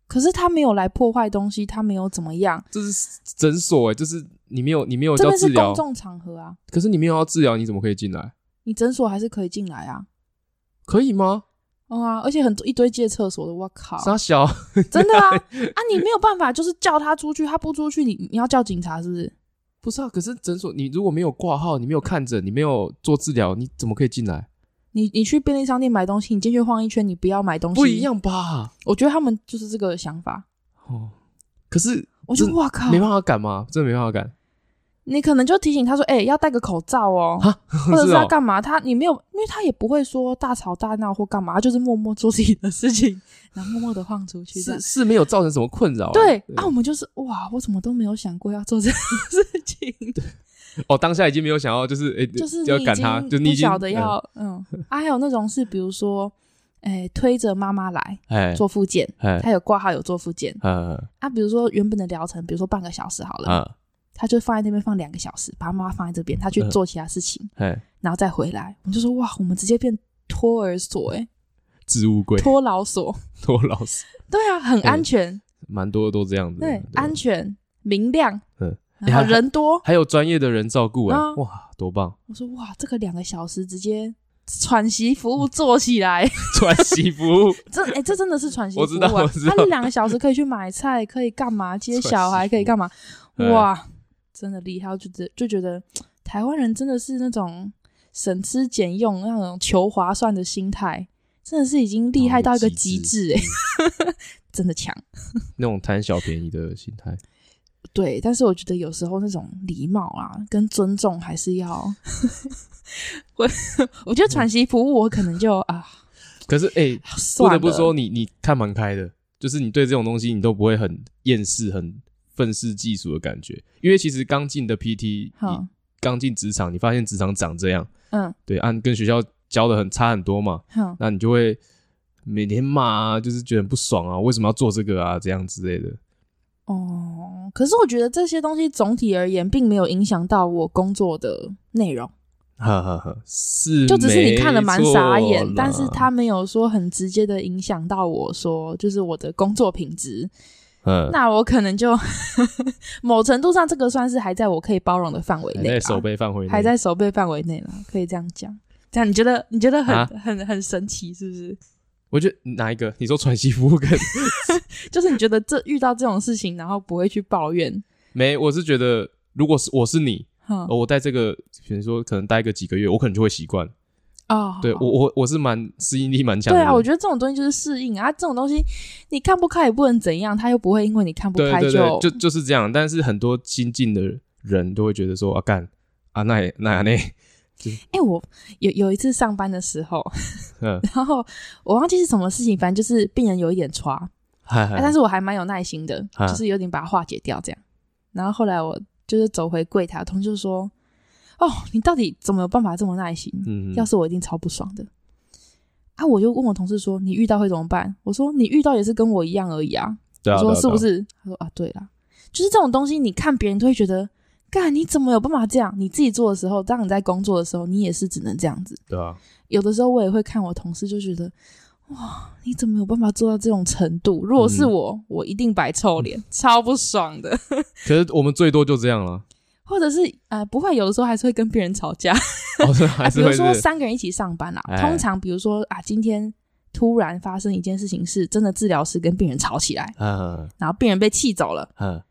S2: 可是他没有来破坏东西，他没有怎么样。
S1: 这是诊所哎、欸，就是你没有，你没有要治疗。这边是公
S2: 众场合啊。
S1: 可是你没有要治疗，你怎么可以进来？
S2: 你诊所还是可以进来啊？
S1: 可以吗？
S2: 哦啊，而且很多一堆借厕所的，我靠！
S1: 傻小，
S2: 真的啊 啊！你没有办法，就是叫他出去，他不出去，你你要叫警察是不是？
S1: 不是啊，可是诊所你如果没有挂号，你没有看诊，你没有做治疗，你怎么可以进来？
S2: 你你去便利商店买东西，你进去晃一圈，你不要买东西，
S1: 不一样吧？
S2: 我觉得他们就是这个想法。
S1: 哦，可是
S2: 我就哇靠，
S1: 没办法赶吗？真的没办法赶。
S2: 你可能就提醒他说：“哎、欸，要戴个口罩哦。蛤”或者 是要干嘛？他你没有，因为他也不会说大吵大闹或干嘛，他就是默默做自己的事情，然后默默的晃出去。
S1: 是是没有造成什么困扰、啊。
S2: 对，对啊，我们就是哇，我怎么都没有想过要做这种事情。
S1: 对。哦，当下已经没有想要，就是诶，就是要赶他，就你不晓
S2: 得要，嗯，啊，还有那种是，比如说，哎，推着妈妈来做复健，他有挂号有做复健，啊，比如说原本的疗程，比如说半个小时好了，他就放在那边放两个小时，把妈妈放在这边，他去做其他事情，然后再回来，我们就说哇，我们直接变托儿所，哎，
S1: 置物柜，
S2: 托老所，
S1: 托老所，
S2: 对啊，很安全，
S1: 蛮多都这样子，
S2: 对，安全明亮，嗯，然后人多，
S1: 还有专业的人照顾，哎，哇，多棒！
S2: 我说哇，这个两个小时直接。喘息服务做起来，
S1: 喘息服务，
S2: 这哎、欸，这真的是喘息服务、啊。
S1: 我知道，我知道。
S2: 他两个小时可以去买菜，可以干嘛？接小孩可以干嘛？哇，真的厉害！我觉就觉得台湾人真的是那种省吃俭用、那种求划算的心态，真的是已经厉害到一个极致哎，真的强。
S1: 那种贪小便宜的心态。
S2: 对，但是我觉得有时候那种礼貌啊，跟尊重还是要。我我觉得喘息服务我可能就啊，
S1: 可是哎，欸、不得不说你你看蛮开的，就是你对这种东西你都不会很厌世、很愤世嫉俗的感觉，因为其实刚进的 PT，你刚进职场，你发现职场长这样，嗯，对，按跟学校教的很差很多嘛，嗯，那你就会每天骂啊，就是觉得很不爽啊，为什么要做这个啊，这样之类的。
S2: 哦，可是我觉得这些东西总体而言，并没有影响到我工作的内容。
S1: 哈哈哈，是，
S2: 就只是你看了蛮傻眼，但是他没有说很直接的影响到我说，就是我的工作品质。嗯，那我可能就某程度上，这个算是还在我可以包容的范围内，
S1: 在守备范围内，
S2: 还在守备范围内了，可以这样讲。这样你觉得你觉得很、啊、很很神奇是不是？
S1: 我觉得哪一个？你说喘息服务跟，
S2: 就是你觉得这遇到这种事情，然后不会去抱怨？
S1: 没，我是觉得，如果是我是你。哦，我带这个，比如说可能待个几个月，我可能就会习惯。哦，对我我我是蛮适应力蛮强的。
S2: 对啊，我觉得这种东西就是适应啊，这种东西你看不开也不能怎样，他又不会因为你看不开就
S1: 就就是这样。但是很多新进的人都会觉得说啊干啊那也那那，哎、
S2: 欸，我有有一次上班的时候，嗯，然后我忘记是什么事情，反正就是病人有一点剉，嗨嗨，但是我还蛮有耐心的，就是有点把它化解掉这样。然后后来我。就是走回柜台，同事就说：“哦，你到底怎么有办法这么耐心？嗯，要是我一定超不爽的。”啊，我就问我同事说：“你遇到会怎么办？”我说：“你遇到也是跟我一样而已啊。”我说：“是不是？”他说：“啊，对啦，就是这种东西，你看别人都会觉得，干你怎么有办法这样？你自己做的时候，当你在工作的时候，你也是只能这样子。”对啊，有的时候我也会看我同事，就觉得。哇，你怎么有办法做到这种程度？如果是我，嗯、我一定摆臭脸，超不爽的。
S1: 可是我们最多就这样了，
S2: 或者是呃，不会，有的时候还是会跟别人吵架。哦、还是会是、啊、比如说三个人一起上班啦，哎、通常比如说啊，今天突然发生一件事情，是真的治疗师跟病人吵起来，嗯、然后病人被气走了，嗯、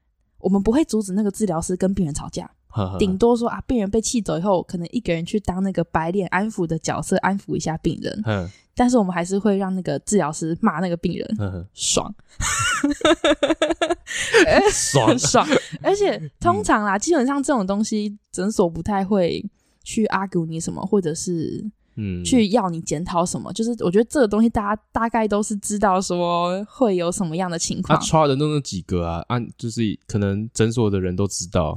S2: 我们不会阻止那个治疗师跟病人吵架。顶多说啊，病人被气走以后，可能一个人去当那个白脸安抚的角色，安抚一下病人。嗯，但是我们还是会让那个治疗师骂那个病人，嗯、爽，
S1: 爽
S2: 爽。而且通常啦，嗯、基本上这种东西，诊所不太会去 argue 你什么，或者是嗯，去要你检讨什么。就是我觉得这个东西，大家大概都是知道说会有什么样的情况。他
S1: 抓的都那几个啊，按就是可能诊所的人都知道。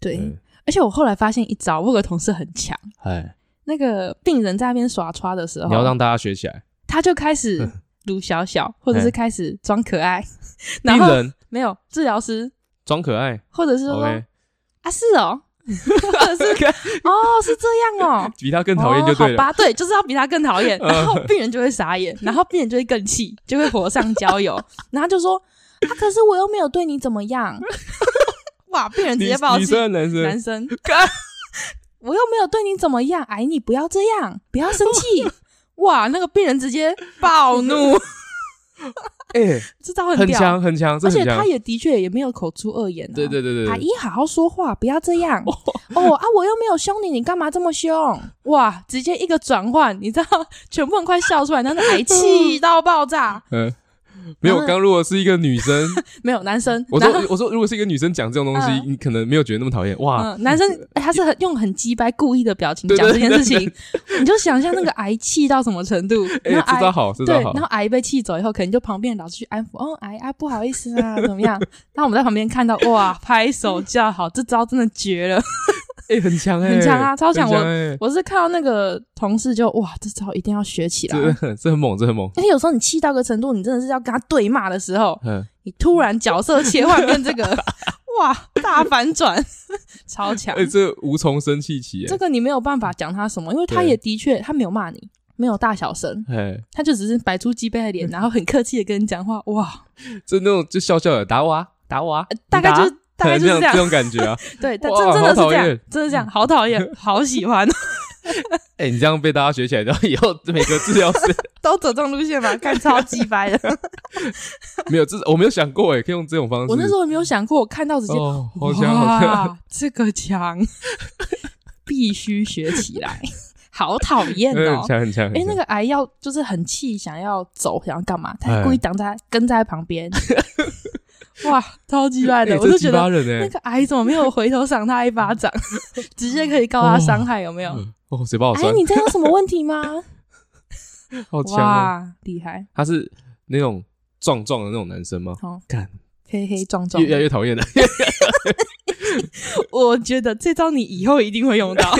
S2: 对，嗯、而且我后来发现一招，我有个同事很强。哎，那个病人在那边耍耍的时候，
S1: 你要让大家学起来，
S2: 他就开始 鲁小小，或者是开始装可爱。
S1: 嘿然后病人
S2: 没有治疗师
S1: 装可爱，
S2: 或者是说
S1: Okay
S2: 啊是哦，是 哦是这样哦，
S1: 比他更讨厌就对了、
S2: 哦。好吧，对，就是要比他更讨厌，然后病人就会傻眼，然后病人就会更气，就会火上浇油，然后就说啊，可是我又没有对你怎么样。哇！病人直接暴气，
S1: 男生
S2: 男生，我又没有对你怎么样，哎，你不要这样，不要生气。哇！那个病人直接暴怒，
S1: 哎，
S2: 这招
S1: 很强很强，
S2: 而且他也的确也没有口出恶言。
S1: 对对对对，
S2: 阿姨好好说话，不要这样。哦啊，我又没有凶你，你干嘛这么凶？哇！直接一个转换，你知道，全部人快笑出来，那是哎，气到爆炸。嗯。
S1: 没有，刚如果是一个女生，
S2: 没有男生。
S1: 我说我说，如果是一个女生讲这种东西，你可能没有觉得那么讨厌哇。
S2: 男生 他是很用很鸡掰故意的表情讲这件事情，你就想象那个癌气到什么程度。
S1: 哎，知道好，知道好。
S2: 然后癌被气走以后，可能就旁边老师去安抚，哦，癌啊，不好意思啊，怎么样？那我们在旁边看到哇，拍手叫好，这招真的绝了。
S1: 哎，很强哎，
S2: 很强啊，超强！我
S1: 欸、
S2: 我是看到那个同事就哇，这招一定要学起来，
S1: 这 这很猛，这很猛。
S2: 因为有时候你气到个程度，你真的是要跟他对骂的时候，
S1: 嗯，
S2: 你突然角色切换变这个，哇，大反转，超强！
S1: 哎，这无从生气起，
S2: 这个你没有办法讲他什么，因为他也的确他没有骂你，没有大小声，
S1: 哎，
S2: 他就只是摆出鸡背的脸，然后很客气的跟你讲话，哇，
S1: 就那种就笑笑的打我啊，打我啊，
S2: 大概就是。大概就是这样，
S1: 这种感觉啊，
S2: 对，但真真的是这样，真的这样，好讨厌，好喜欢。
S1: 哎，你这样被大家学起来，然后以后每个治疗师
S2: 都走这种路线嘛，看超鸡掰的。
S1: 没有，这我没有想过，哎，可以用这种方式。
S2: 我那时候也没有想过，我看到直接，
S1: 好强，好强，
S2: 这个强，必须学起来。好讨厌哦，
S1: 很强很强。
S2: 哎，那个癌要就是很气，想要走，想要干嘛？他故意挡在，跟在旁边。哇，超级烂的！欸、我就觉得那个癌怎么没有回头赏他一巴掌，直接可以告他伤害，有没有？
S1: 哦，谁把我？哎，
S2: 你这有什么问题吗？
S1: 好强啊！
S2: 厉害！
S1: 他是那种壮壮的那种男生吗？
S2: 好
S1: 干，
S2: 黑黑壮壮，
S1: 越来越讨厌了。
S2: 我觉得这招你以后一定会用到。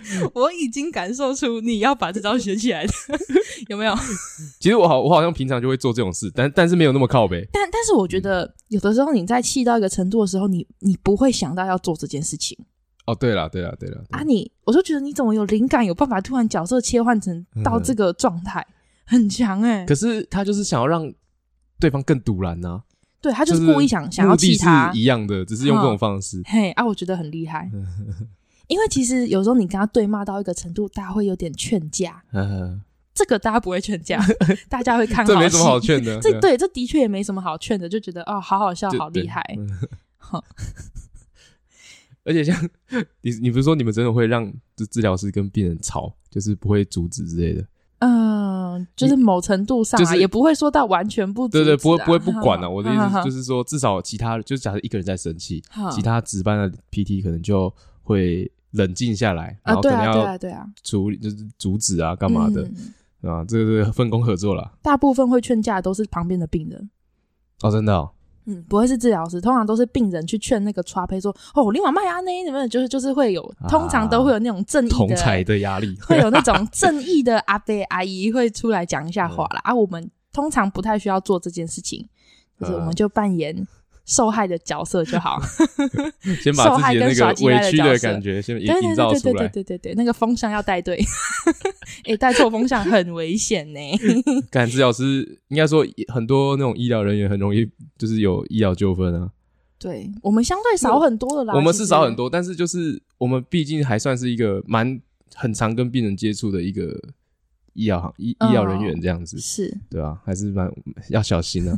S2: 我已经感受出你要把这招学起来的，有没有？
S1: 其实我好，我好像平常就会做这种事，但但是没有那么靠呗。
S2: 但但是我觉得有的时候你在气到一个程度的时候，你你不会想到要做这件事情。
S1: 哦，对了，对了，对了。
S2: 啊，你我就觉得你怎么有灵感，有办法突然角色切换成到这个状态，嗯、很强哎、欸。
S1: 可是他就是想要让对方更赌烂呐。
S2: 对，他就是故意想想要气他
S1: 一样的，只是用这种方式。
S2: 嘿啊，我觉得很厉害。因为其实有时候你跟他对骂到一个程度，大家会有点劝架。这个大家不会劝架，大家会看好戏。
S1: 这没什么好劝的。
S2: 这对，这的确也没什么好劝的，就觉得哦，好好笑，好厉害。好。
S1: 而且像你，你不是说你们真的会让治治疗师跟病人吵，就是不会阻止之类的？
S2: 嗯，就是某程度上啊，也不会说到完全不阻止。
S1: 对对，不会不会不管啊。我的意思就是说，至少其他就是假设一个人在生气，其他值班的 PT 可能就会。冷静下来，然后可能要处理，就是阻止啊，干嘛的啊？这个是分工合作了。
S2: 大部分会劝架的都是旁边的病人
S1: 哦，真的，
S2: 嗯，不会是治疗师，通常都是病人去劝那个刷胚说：“哦，另外卖阿内，你们就是就是会有，通常都会有那种正义的
S1: 同才的压力，
S2: 会有那种正义的阿伯阿姨会出来讲一下话啦。啊，我们通常不太需要做这件事情，就是我们就扮演。受害的角色就好，
S1: 先把自己的那个委屈的感觉先营造出来。对对对对对
S2: 对对，那个风向要带对，哎，带错风向很危险呢。
S1: 感治疗师应该说很多那种医疗人员很容易就是有医疗纠纷啊。
S2: 对，我们相对少很多的啦。
S1: 我们是少很多，但是就是我们毕竟还算是一个蛮很常跟病人接触的一个医疗行医医疗人员这样子，是对吧？还是蛮要小心的。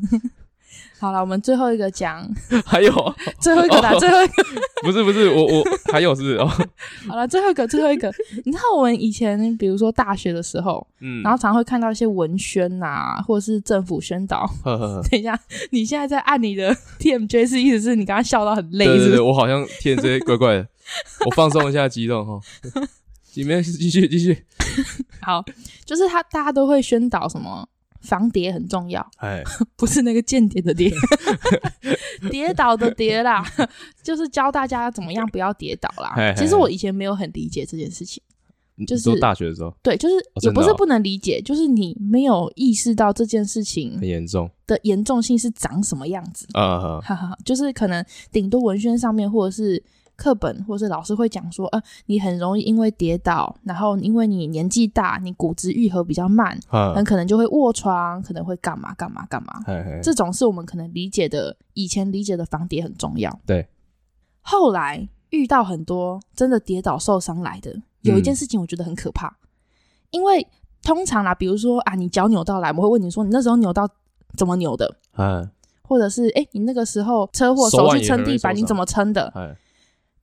S2: 好了，我们最后一个讲，
S1: 还有
S2: 最后一个啦，最后一个
S1: 不是不是我我还有是哦。
S2: 好了，最后一个最后一个，你知道我们以前比如说大学的时候，嗯，然后常会看到一些文宣呐，或者是政府宣导。等一下，你现在在按你的 TMJ 是意思是你刚刚笑到很累是不是？
S1: 对对对，我好像 TMJ 怪怪的，我放松一下激动哈。里面继续继续。
S2: 好，就是他大家都会宣导什么？防跌很重要，哎，不是那个间谍的跌，跌倒的跌啦，就是教大家怎么样不要跌倒啦。其实我以前没有很理解这件事情，就是
S1: 大学的时候，
S2: 对，就是也不是不能理解，就是你没有意识到这件事情
S1: 很严重。
S2: 的严重性是长什么样子。啊，哈哈，就是可能顶多文宣上面或者是。课本或是老师会讲说，呃，你很容易因为跌倒，然后因为你年纪大，你骨质愈合比较慢，很可能就会卧床，可能会干嘛干嘛干嘛。嘿嘿，这种是我们可能理解的，以前理解的防跌很重要。
S1: 对，
S2: 后来遇到很多真的跌倒受伤来的，有一件事情我觉得很可怕，嗯、因为通常啦，比如说啊，你脚扭到来，我会问你说，你那时候扭到怎么扭的？嗯、或者是哎、欸，你那个时候车祸手去撑地板，你怎么撑的？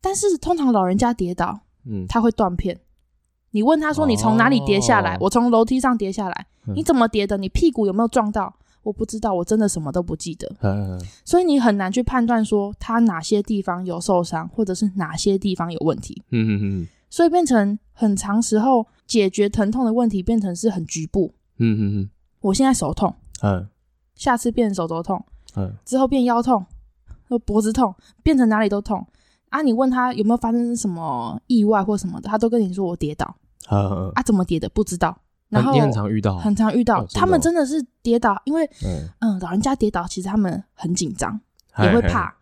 S2: 但是通常老人家跌倒，嗯，他会断片。你问他说：“你从哪里跌下来？”哦、我从楼梯上跌下来。嗯、你怎么跌的？你屁股有没有撞到？我不知道，我真的什么都不记得。嗯、所以你很难去判断说他哪些地方有受伤，或者是哪些地方有问题。嗯嗯嗯。所以变成很长时候解决疼痛的问题变成是很局部。嗯嗯嗯。我现在手痛，嗯，下次变手肘痛，嗯，之后变腰痛，或脖子痛，变成哪里都痛。啊，你问他有没有发生什么意外或什么的，他都跟你说我跌倒。
S1: 啊
S2: 啊，怎么跌的不知道。然后
S1: 你很常遇到，
S2: 很常遇到，
S1: 哦、
S2: 他们真的是跌倒，因为
S1: 嗯
S2: 嗯，老人家跌倒，其实他们很紧张，也会怕。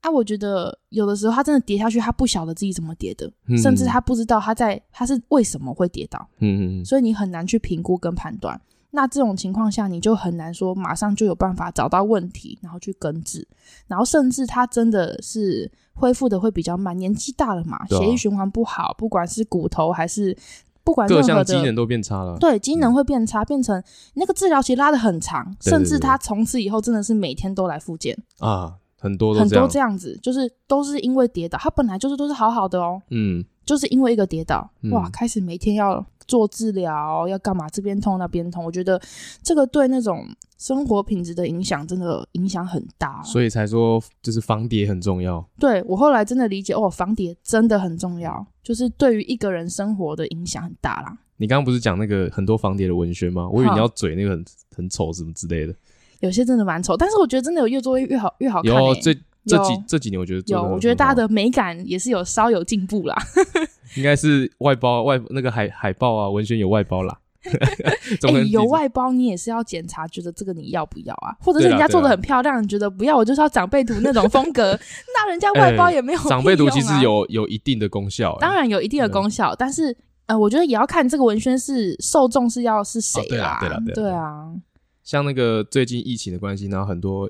S2: 啊，我觉得有的时候他真的跌下去，他不晓得自己怎么跌的，嗯、甚至他不知道他在他是为什么会跌倒。
S1: 嗯嗯，
S2: 所以你很难去评估跟判断。那这种情况下，你就很难说马上就有办法找到问题，然后去根治。然后甚至他真的是恢复的会比较慢，年纪大了嘛，啊、血液循环不好，不管是骨头还是。不管任何的
S1: 各项机能都变差了，
S2: 对，机能会变差，嗯、变成那个治疗期拉的很
S1: 长，
S2: 甚至他从此以后真的是每天都来复健
S1: 啊，很多
S2: 很多这样子，就是都是因为跌倒，他本来就是都是好好的哦，
S1: 嗯，
S2: 就是因为一个跌倒，
S1: 嗯、
S2: 哇，开始每天要做治疗，要干嘛？这边痛那边痛，我觉得这个对那种生活品质的影响真的影响很大，
S1: 所以才说就是防跌很重要。
S2: 对，我后来真的理解哦，防跌真的很重要，就是对于一个人生活的影响很大啦。
S1: 你刚刚不是讲那个很多防跌的文宣吗？我以为你要嘴那个很很丑什么之类的。
S2: 有些真的蛮丑，但是我觉得真的有越做越越好越好看、欸。
S1: 有这这几
S2: 有
S1: 这几年我觉得
S2: 有，我觉得大家的美感也是有稍有进步啦。
S1: 应该是外包外那个海海报啊文宣有外包啦。
S2: 哎、欸，有外包你也是要检查，觉得这个你要不要啊？或者是人家做的很漂亮，你觉得不要，我就是要长辈图那种风格，那人家外包也没有、啊欸、
S1: 长辈图其实有有一定的功效、欸，
S2: 当然有一定的功效，但是。呃，我觉得也要看这个文宣是受众是要是谁啦，
S1: 对啦，对啦，
S2: 对啊。
S1: 像那个最近疫情的关系，然后很多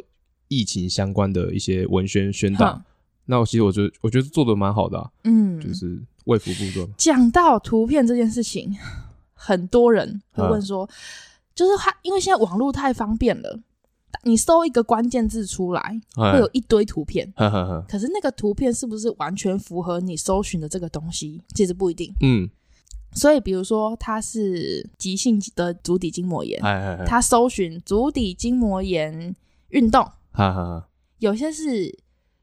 S1: 疫情相关的一些文宣宣导，那我其实我觉得我觉得做的蛮好的、啊，嗯，就是卫福部做。
S2: 讲到图片这件事情，很多人会问说，就是他因为现在网络太方便了，你搜一个关键字出来，会有一堆图片，可是那个图片是不是完全符合你搜寻的这个东西，其实不一定，嗯。所以，比如说他是急性的足底筋膜炎，他搜寻足底筋膜炎运动，有些是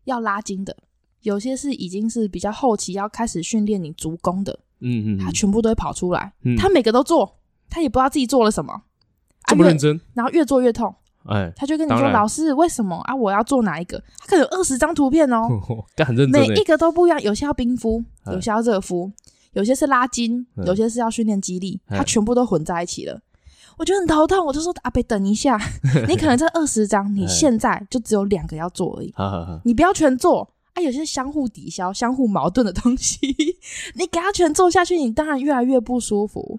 S2: 要拉筋的，有些是已经是比较后期要开始训练你足弓的，嗯嗯，他全部都会跑出来，他每个都做，他也不知道自己做了什么，
S1: 这么认真，
S2: 然后越做越痛，哎，他就跟你说：“老师，为什么？啊？我要做哪一个？他可能有二十张图片哦，
S1: 很认真，
S2: 每一个都不一样，有些要冰敷，有些要热敷。”有些是拉筋，有些是要训练肌力，他全部都混在一起了，我觉得很头痛。我就说阿北，等一下，你可能这二十张，你现在就只有两个要做而已，你不要全做啊。有些相互抵消、相互矛盾的东西，你给他全做下去，你当然越来越不舒服。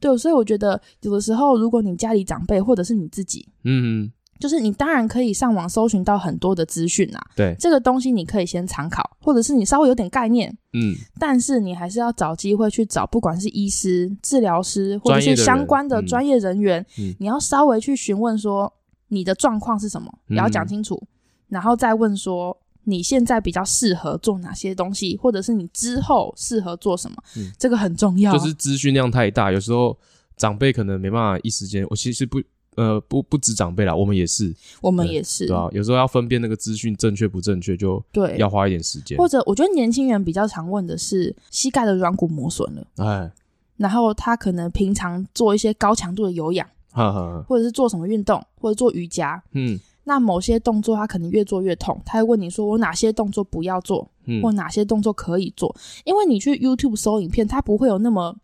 S2: 对，所以我觉得有的时候，如果你家里长辈或者是你自己，嗯。就是你当然可以上网搜寻到很多的资讯啊，
S1: 对，
S2: 这个东西你可以先参考，或者是你稍微有点概念，嗯，但是你还是要找机会去找，不管是医师、治疗师，或者是相关的专业人员，嗯，你要稍微去询问说你的状况是什么，也要讲清楚，嗯，然后再问说你现在比较适合做哪些东西，或者是你之后适合做什么，嗯，这个很重要。
S1: 就是资讯量太大，有时候长辈可能没办法一时间，我其实不。呃，不不止长辈啦，我们也是，
S2: 我们也是，
S1: 对啊，有时候要分辨那个资讯正确不正确，就对，要花一点时间。
S2: 或者，我觉得年轻人比较常问的是膝盖的软骨磨损了，哎，然后他可能平常做一些高强度的有氧，哈哈，或者是做什么运动，或者做瑜伽，嗯，那某些动作他可能越做越痛，他会问你说我哪些动作不要做，嗯，或哪些动作可以做，因为你去 YouTube 搜影片，它不会有那么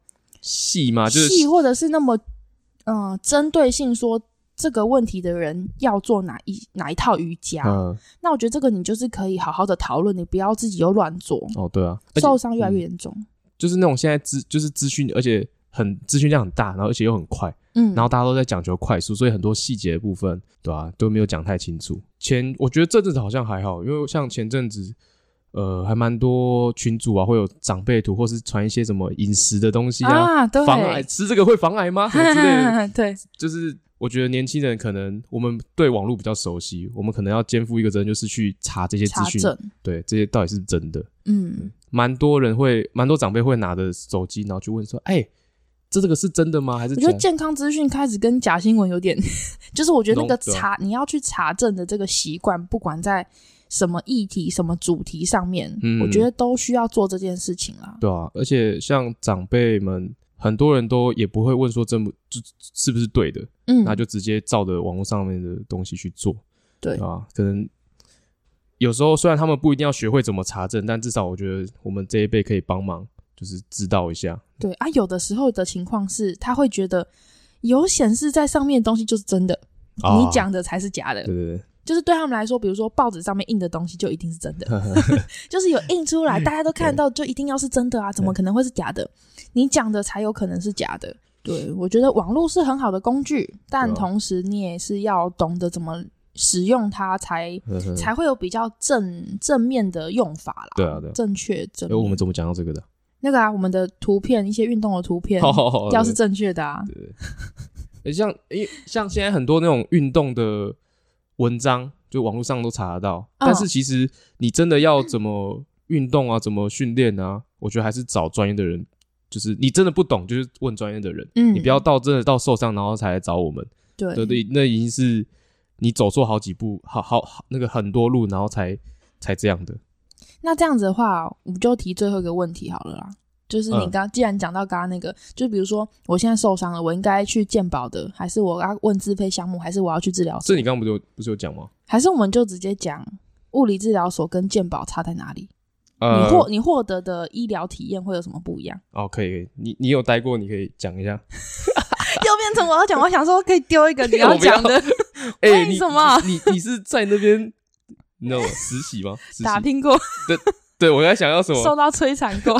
S1: 细吗？就是
S2: 细，或者是那么。嗯，针对性说这个问题的人要做哪一哪一套瑜伽？嗯，那我觉得这个你就是可以好好的讨论，你不要自己又乱做。
S1: 哦，对啊，
S2: 受伤越来越严重。嗯，
S1: 就是那种现在资就是资讯，而且很资讯量很大，然后而且又很快，嗯，然后大家都在讲求快速，所以很多细节的部分，对吧，啊，都没有讲太清楚。前我觉得这阵子好像还好，因为像前阵子。呃，还蛮多群主啊，会有长辈图，或是传一些什么饮食的东西啊，啊对防癌吃这个会防癌吗？什么之类的。对，就是我觉得年轻人可能我们对网络比较熟悉，我们可能要肩负一个责任，就是去查这些资讯，对这些到底是真的。嗯，蛮多人会，蛮多长辈会拿着手机，然后去问说：“哎、欸，这这个是真的吗？还是？”我
S2: 觉得健康资讯开始跟假新闻有点，就是我觉得那个查你要去查证的这个习惯，不管在。什么议题、什么主题上面，嗯，我觉得都需要做这件事情啦。
S1: 对啊，而且像长辈们，很多人都也不会问说这么就是不是对的，嗯，那就直接照着网络上面的东西去做，对啊，可能有时候虽然他们不一定要学会怎么查证，但至少我觉得我们这一辈可以帮忙，就是知道一下。
S2: 对啊，有的时候的情况是，他会觉得有显示在上面的东西就是真的，哦、你讲的才是假的。
S1: 对对对，
S2: 就是对他们来说，比如说报纸上面印的东西就一定是真的，就是有印出来，大家都看到就一定要是真的啊，怎么可能会是假的？你讲的才有可能是假的。对，我觉得网络是很好的工具，但同时你也是要懂得怎么使用它才，才才会有比较正正面的用法啦。
S1: 对啊，对，
S2: 正确正。
S1: 哎，我们怎么讲到这个的？
S2: 那个啊，我们的图片，一些运动的图片，要是正确的啊。
S1: 对，像因像现在很多那种运动的文章，就网络上都查得到。但是其实你真的要怎么运动啊，怎么训练啊？我觉得还是找专业的人。就是你真的不懂，就是问专业的人。嗯，你不要到真的到受伤，然后才来找我们。对对对，那已经是你走错好几步，好好好那个很多路，然后才才这样的。
S2: 那这样子的话，我们就提最后一个问题好了啦。就是你刚既然讲到刚刚那个，就比如说我现在受伤了，我应该去健保的，还是我要问自费项目，还是我要去治疗所？
S1: 这你刚刚不就不是有讲吗？
S2: 还是我们就直接讲物理治疗所跟健保差在哪里？呃、你获你获得的医疗体验会有什么不一样？
S1: 哦，可以，可以，你你有待过，你可以讲一下。
S2: 又变成我要讲，我想说可以丢一个你要 讲的。哎、欸，为什么？
S1: 你你，你是在那边 no 实习吗？
S2: 打拼过？
S1: 对对，我在想要什么？
S2: 受到摧残过？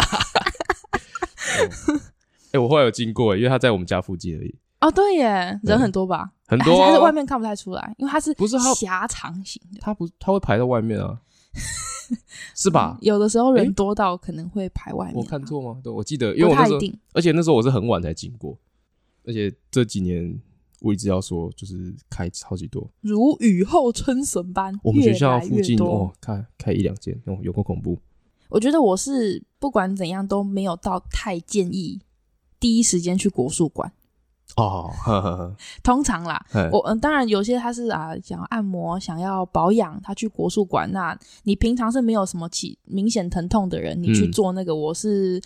S1: 哎、我后来有经过，因为他在我们家附近而已。
S2: 哦，对耶，人很多吧？
S1: 很多、啊，
S2: 还是外面看不太出来，因为它是不是狭长型的？
S1: 它不，它会排到外面啊。是吧、嗯？
S2: 有的时候人多到可能会排外面、啊欸。
S1: 我看错吗？对，我记得，因为我那时候，而且那时候我是很晚才经过，而且这几年我一直要说，就是开超级多，
S2: 如雨后春笋般。
S1: 我们学校附近哦，开开一两间哦，有够恐怖。
S2: 我觉得我是不管怎样都没有到太建议第一时间去国术馆。
S1: 哦，呵呵呵，
S2: 通常啦，我嗯，当然有些他是啊，想要按摩、想要保养，他去国术馆。那你平常是没有什么起明显疼痛的人，你去做那个，我是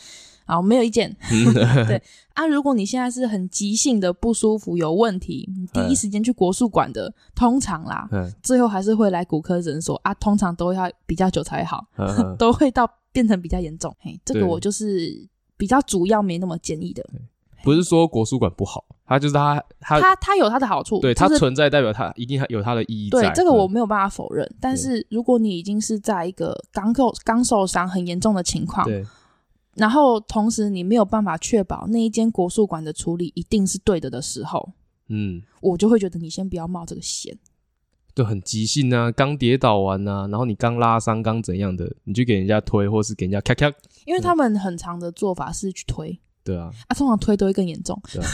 S2: 啊，没有意见。对啊，如果你现在是很急性的不舒服、有问题，你第一时间去国术馆的，通常啦，最后还是会来骨科诊所啊，通常都要比较久才好，都会到变成比较严重。嘿，这个我就是比较主要没那么建议的。
S1: 不是说国术馆不好。它就是它，它
S2: 它它有它的好处，
S1: 对，它存在代表它一定有它的意义在。
S2: 对，这个我没有办法否认。但是如果你已经是在一个刚受刚受伤很严重的情况，对，然后同时你没有办法确保那一间国术馆的处理一定是对的的时候，嗯，我就会觉得你先不要冒这个险。
S1: 就，很急性啊，刚跌倒完啊，然后你刚拉伤，刚怎样的，你就给人家推，或是给人家咔咔。
S2: 因为他们很常的做法是去推。
S1: 对啊，
S2: 啊，通常推都会更严重，
S1: 对啊，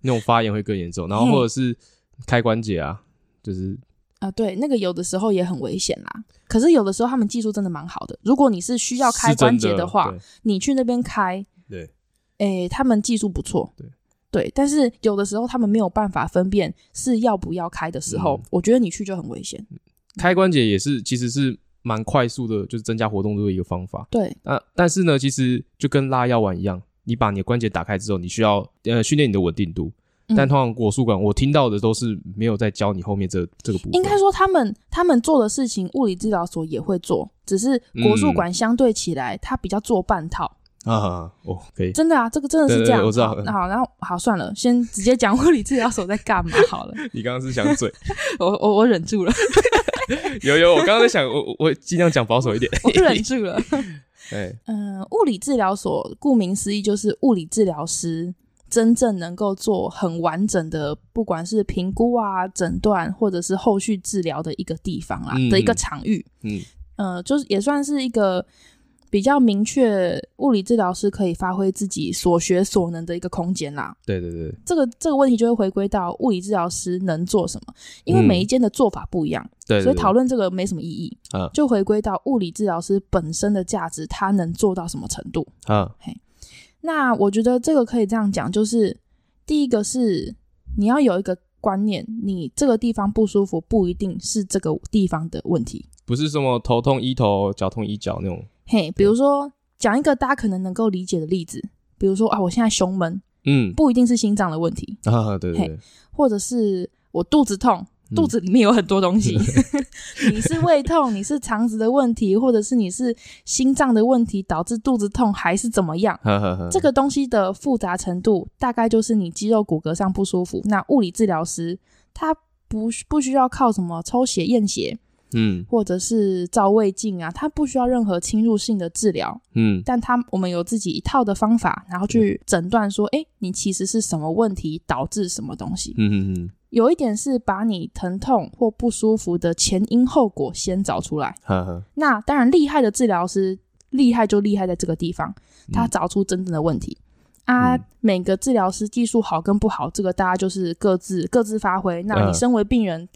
S1: 那种发炎会更严重，然后 或者是开关节啊，就是
S2: 啊，对，那个有的时候也很危险啦。可是有的时候他们技术真的蛮好的，如果你是需要开关节的话，你去那边开，对，哎，他们技术不错，对对，但是有的时候他们没有办法分辨是要不要开的时候，嗯、我觉得你去就很危险。
S1: 开关节也是，其实是蛮快速的，就是增加活动度的一个方法。
S2: 对，
S1: 啊，但是呢，其实就跟拉药丸一样。你把你的关节打开之后，你需要呃训练你的稳定度。嗯、但通常国术馆，我听到的都是没有在教你后面这这个部分。
S2: 应该说，他们他们做的事情，物理治疗所也会做，只是国术馆相对起来，它比较做半套。
S1: 啊、嗯，哦，可以。
S2: 真的啊，这个真的是这样。对对对，我知道。那好，然后好，算了，先直接讲物理治疗所在干嘛好了。
S1: 你刚刚是想嘴？
S2: 我我我忍住了。
S1: 有有，我刚刚在想，我我尽量讲保守一点。
S2: 我忍住了。嗯、呃，物理治疗所顾名思义就是物理治疗师真正能够做很完整的，不管是评估啊、诊断或者是后续治疗的一个地方啦、嗯、的一个场域。嗯，呃，就是也算是一个。比较明确，物理治疗师可以发挥自己所学所能的一个空间啦。
S1: 对对对，
S2: 这个这个问题就会回归到物理治疗师能做什么，因为每一间的做法不一样，嗯、对，对，对，所以讨论这个没什么意义。啊，就回归到物理治疗师本身的价值，他能做到什么程度？啊，嘿，那我觉得这个可以这样讲，就是第一个是你要有一个观念，你这个地方不舒服，不一定是这个地方的问题，
S1: 不是什么头痛医头，脚痛医脚那种。
S2: 嘿，比如说讲一个大家可能能够理解的例子，比如说啊，我现在胸闷，嗯，不一定是心脏的问题
S1: 啊，对对对，
S2: 或者是我肚子痛，肚子里面有很多东西，你是胃痛，你是肠子的问题，或者是你是心脏的问题导致肚子痛，还是怎么样？这个东西的复杂程度大概就是你肌肉骨骼上不舒服。那物理治疗师他不不需要靠什么抽血验血。嗯，或者是照胃镜啊，他不需要任何侵入性的治疗。嗯，但他我们有自己一套的方法，然后去诊断说，哎、嗯，你其实是什么问题导致什么东西。嗯嗯嗯。有一点是把你疼痛或不舒服的前因后果先找出来。呵呵。那当然，厉害的治疗师厉害就厉害在这个地方，他找出真正的问题。嗯、啊，每个治疗师技术好跟不好，这个大家就是各自各自发挥。那你身为病人。呃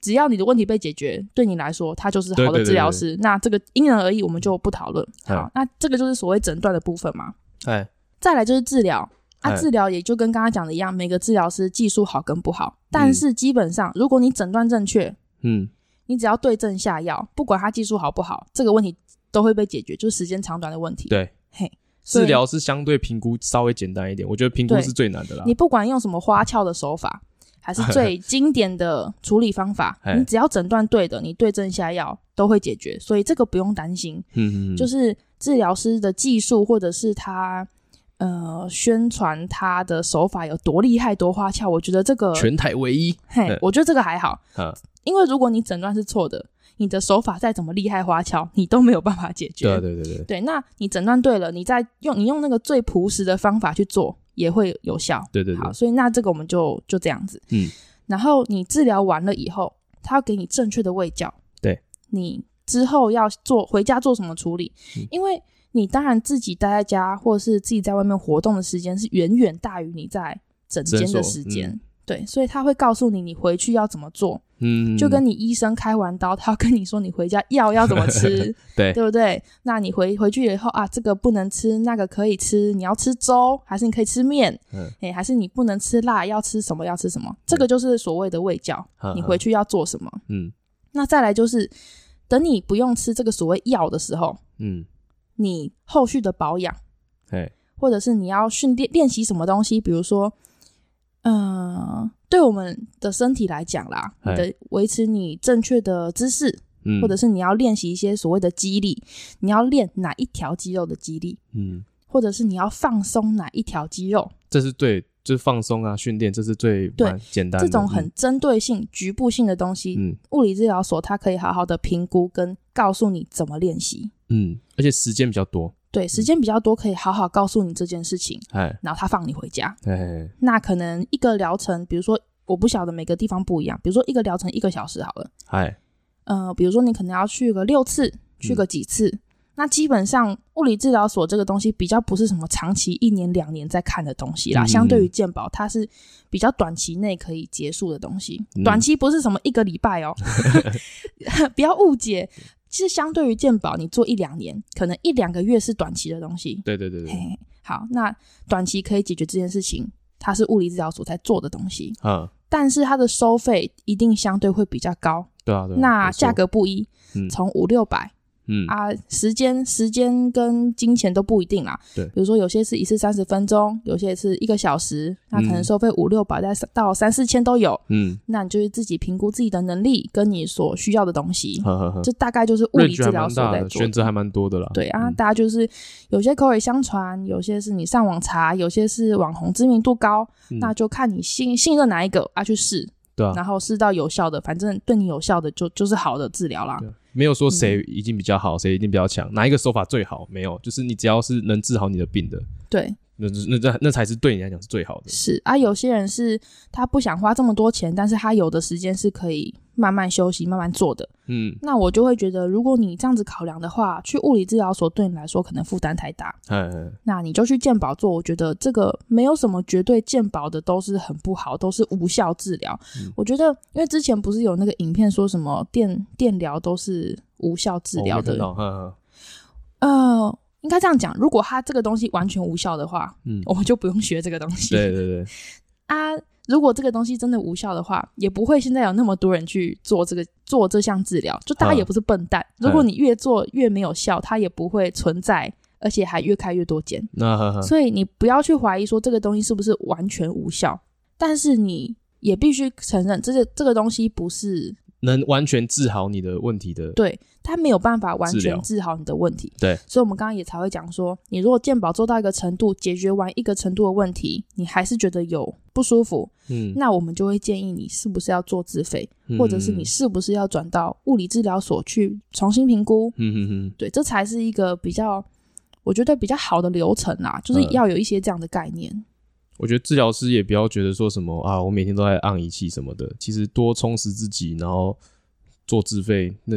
S2: 只要你的问题被解决，对你来说，他就是好的治疗师。对对对对，那这个因人而异，我们就不讨论。好，那这个就是所谓诊断的部分嘛。哎，再来就是治疗。啊，治疗也就跟刚刚讲的一样，每个治疗师技术好跟不好，但是基本上，如果你诊断正确，嗯，你只要对症下药，不管他技术好不好，这个问题都会被解决，就是时间长短的问题。对，嘿，
S1: 治疗是相对评估稍微简单一点，我觉得评估是最难的啦。
S2: 你不管用什么花俏的手法。还是最 经典的处理方法，你只要诊断对的，你对症下药都会解决，所以这个不用担心。嗯嗯，就是治疗师的技术或者是他呃宣传他的手法有多厉害多花俏，我觉得这个
S1: 全台唯一。
S2: 嘿，我觉得这个还好，因为如果你诊断是错的，你的手法再怎么厉害花俏，你都没有办法解决。
S1: 对对对对，
S2: 对，那你诊断对了，你再用你用那个最朴实的方法去做。也会有效，
S1: 对对对，
S2: 好，所以那这个我们就就这样子，嗯，然后你治疗完了以后，他要给你正确的喂教，
S1: 对，
S2: 你之后要做回家做什么处理，嗯，因为你当然自己待在家或者是自己在外面活动的时间是远远大于你在诊间的时间。对，所以他会告诉你，你回去要怎么做。嗯，就跟你医生开完刀，他要跟你说你回家药要怎么吃，
S1: 对，
S2: 对不对？那你回回去以后啊，这个不能吃，那个可以吃。你要吃粥，还是你可以吃面？嗯，哎，还是你不能吃辣，要吃什么？要吃什么？这个就是所谓的卫教。你回去要做什么？嗯，那再来就是，等你不用吃这个所谓药的时候，嗯，你后续的保养，哎，或者是你要训练练习什么东西，比如说。嗯、呃，对我们的身体来讲啦，你的维持你正确的姿势，嗯，或者是你要练习一些所谓的肌力，你要练哪一条肌肉的肌力，嗯，或者是你要放松哪一条肌肉，
S1: 这是对，就是放松啊，训练，这是最对简单的。
S2: 这种很针对性、嗯、局部性的东西，嗯，物理治疗所它可以好好的评估跟告诉你怎么练习，
S1: 嗯，而且时间比较多。
S2: 对，时间比较多，可以好好告诉你这件事情。哎，然后他放你回家。哎，那可能一个疗程，比如说我不晓得每个地方不一样，比如说一个疗程一个小时好了。哎，呃，比如说你可能要去个六次，去个几次。嗯，那基本上物理治疗所这个东西比较不是什么长期一年两年在看的东西啦。嗯，相对于健保，它是比较短期内可以结束的东西。嗯，短期不是什么一个礼拜哦 不要误解。其实相对于鉴宝，你做一两年，可能一两个月是短期的东西。
S1: 对对对对。
S2: 嘿，好，那短期可以解决这件事情，它是物理治疗所在做的东西。嗯。但是它的收费一定相对会比较高。
S1: 对啊对。
S2: 那价格不一，从五六百。嗯啊，时间时间跟金钱都不一定啦。对，比如说有些是一次三十分钟，有些是一个小时，那可能收费五六百，再到三四千都有。嗯，那你就是自己评估自己的能力跟你所需要的东西。呵呵呵，这大概就是物理治疗所在做的。
S1: 选择还蛮多的啦。
S2: 对啊，大家就是有些口耳相传，有些是你上网查，有些是网红知名度高，那就看你信信任哪一个啊去试。对啊。然后试到有效的，反正对你有效的就就是好的治疗啦。
S1: 没有说谁已经比较好，谁、嗯、一定比较强，哪一个手法最好？没有，就是你只要是能治好你的病的，
S2: 对，
S1: 那那那那才是对你来讲是最好的。
S2: 是啊，有些人是他不想花这么多钱，但是他有的时间是可以。慢慢休息，慢慢做的。嗯，那我就会觉得，如果你这样子考量的话，去物理治疗所对你来说可能负担太大。那你就去健保做。我觉得这个没有什么绝对健保的都是很不好，都是无效治疗。嗯，我觉得，因为之前不是有那个影片说什么电电疗都是无效治疗的。哦，嗯应该这样讲，如果他这个东西完全无效的话，嗯，我们就不用学这个东西。
S1: 对对对。
S2: 啊。如果这个东西真的无效的话，也不会现在有那么多人去做这个做这项治疗。就大家也不是笨蛋，如果你越做越没有效，它也不会存在，而且还越开越多间。所以你不要去怀疑说这个东西是不是完全无效。但是你也必须承认，这个这个东西不是
S1: 能完全治好你的问题的。
S2: 对，它没有办法完全治好你的问题。
S1: 对，
S2: 所以我们刚刚也才会讲说，你如果健保做到一个程度，解决完一个程度的问题，你还是觉得有不舒服，嗯，那我们就会建议你是不是要做自费，嗯、或者是你是不是要转到物理治疗所去重新评估。嗯嗯嗯，对，这才是一个比较，我觉得比较好的流程啊，就是要有一些这样的概念。嗯
S1: 我觉得治疗师也不要觉得说什么啊，我每天都在按仪器什么的，其实多充实自己，然后做自费，那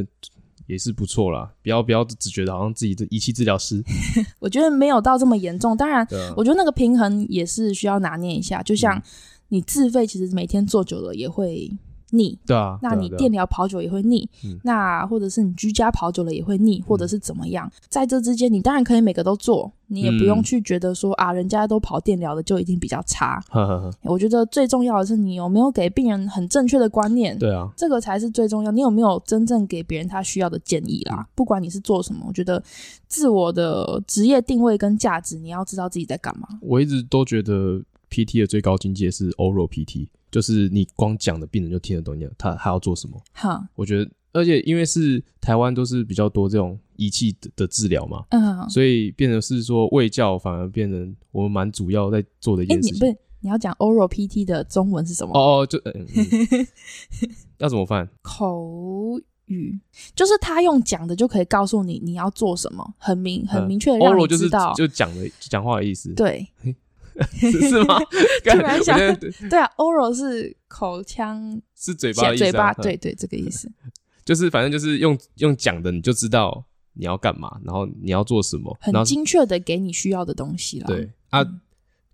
S1: 也是不错啦。不要不要只觉得好像自己的仪器治疗师，
S2: 我觉得没有到这么严重。当然，我觉得那个平衡也是需要拿捏一下。就像你自费，其实每天做久了也会。腻，
S1: 对啊，
S2: 那你电疗跑久也会腻，那或者是你居家跑久了也会腻，或者是怎么样？在这之间，你当然可以每个都做，你也不用去觉得说啊，人家都跑电疗的就一定比较差。我觉得最重要的是你有没有给病人很正确的观念，
S1: 对啊，
S2: 这个才是最重要。你有没有真正给别人他需要的建议啦？不管你是做什么，我觉得自我的职业定位跟价值，你要知道自己在干嘛。
S1: 我一直都觉得 PT 的最高境界是 Oral PT。就是你光讲的病人就听得懂，你他还要做什么？好，我觉得，而且因为是台湾都是比较多这种仪器的的治疗嘛，嗯，所以变成是说卫教反而变成我们蛮主要在做的一件事情。
S2: 不是，你要讲 Oral PT 的中文是什么？
S1: 哦哦，就、嗯嗯、要怎么翻？
S2: 口语就是他用讲的就可以告诉你你要做什么，很明很明确的让你知道，
S1: 就讲的讲话的意思。
S2: 对。
S1: 是吗？
S2: 突然想，对啊，oral 是口腔，
S1: 是嘴巴的意思，啊，
S2: 嘴巴，对对，这个意思。
S1: 就是反正就是用用讲的，你就知道你要干嘛，然后你要做什么，
S2: 很精确的给你需要的东西了。
S1: 对啊，嗯、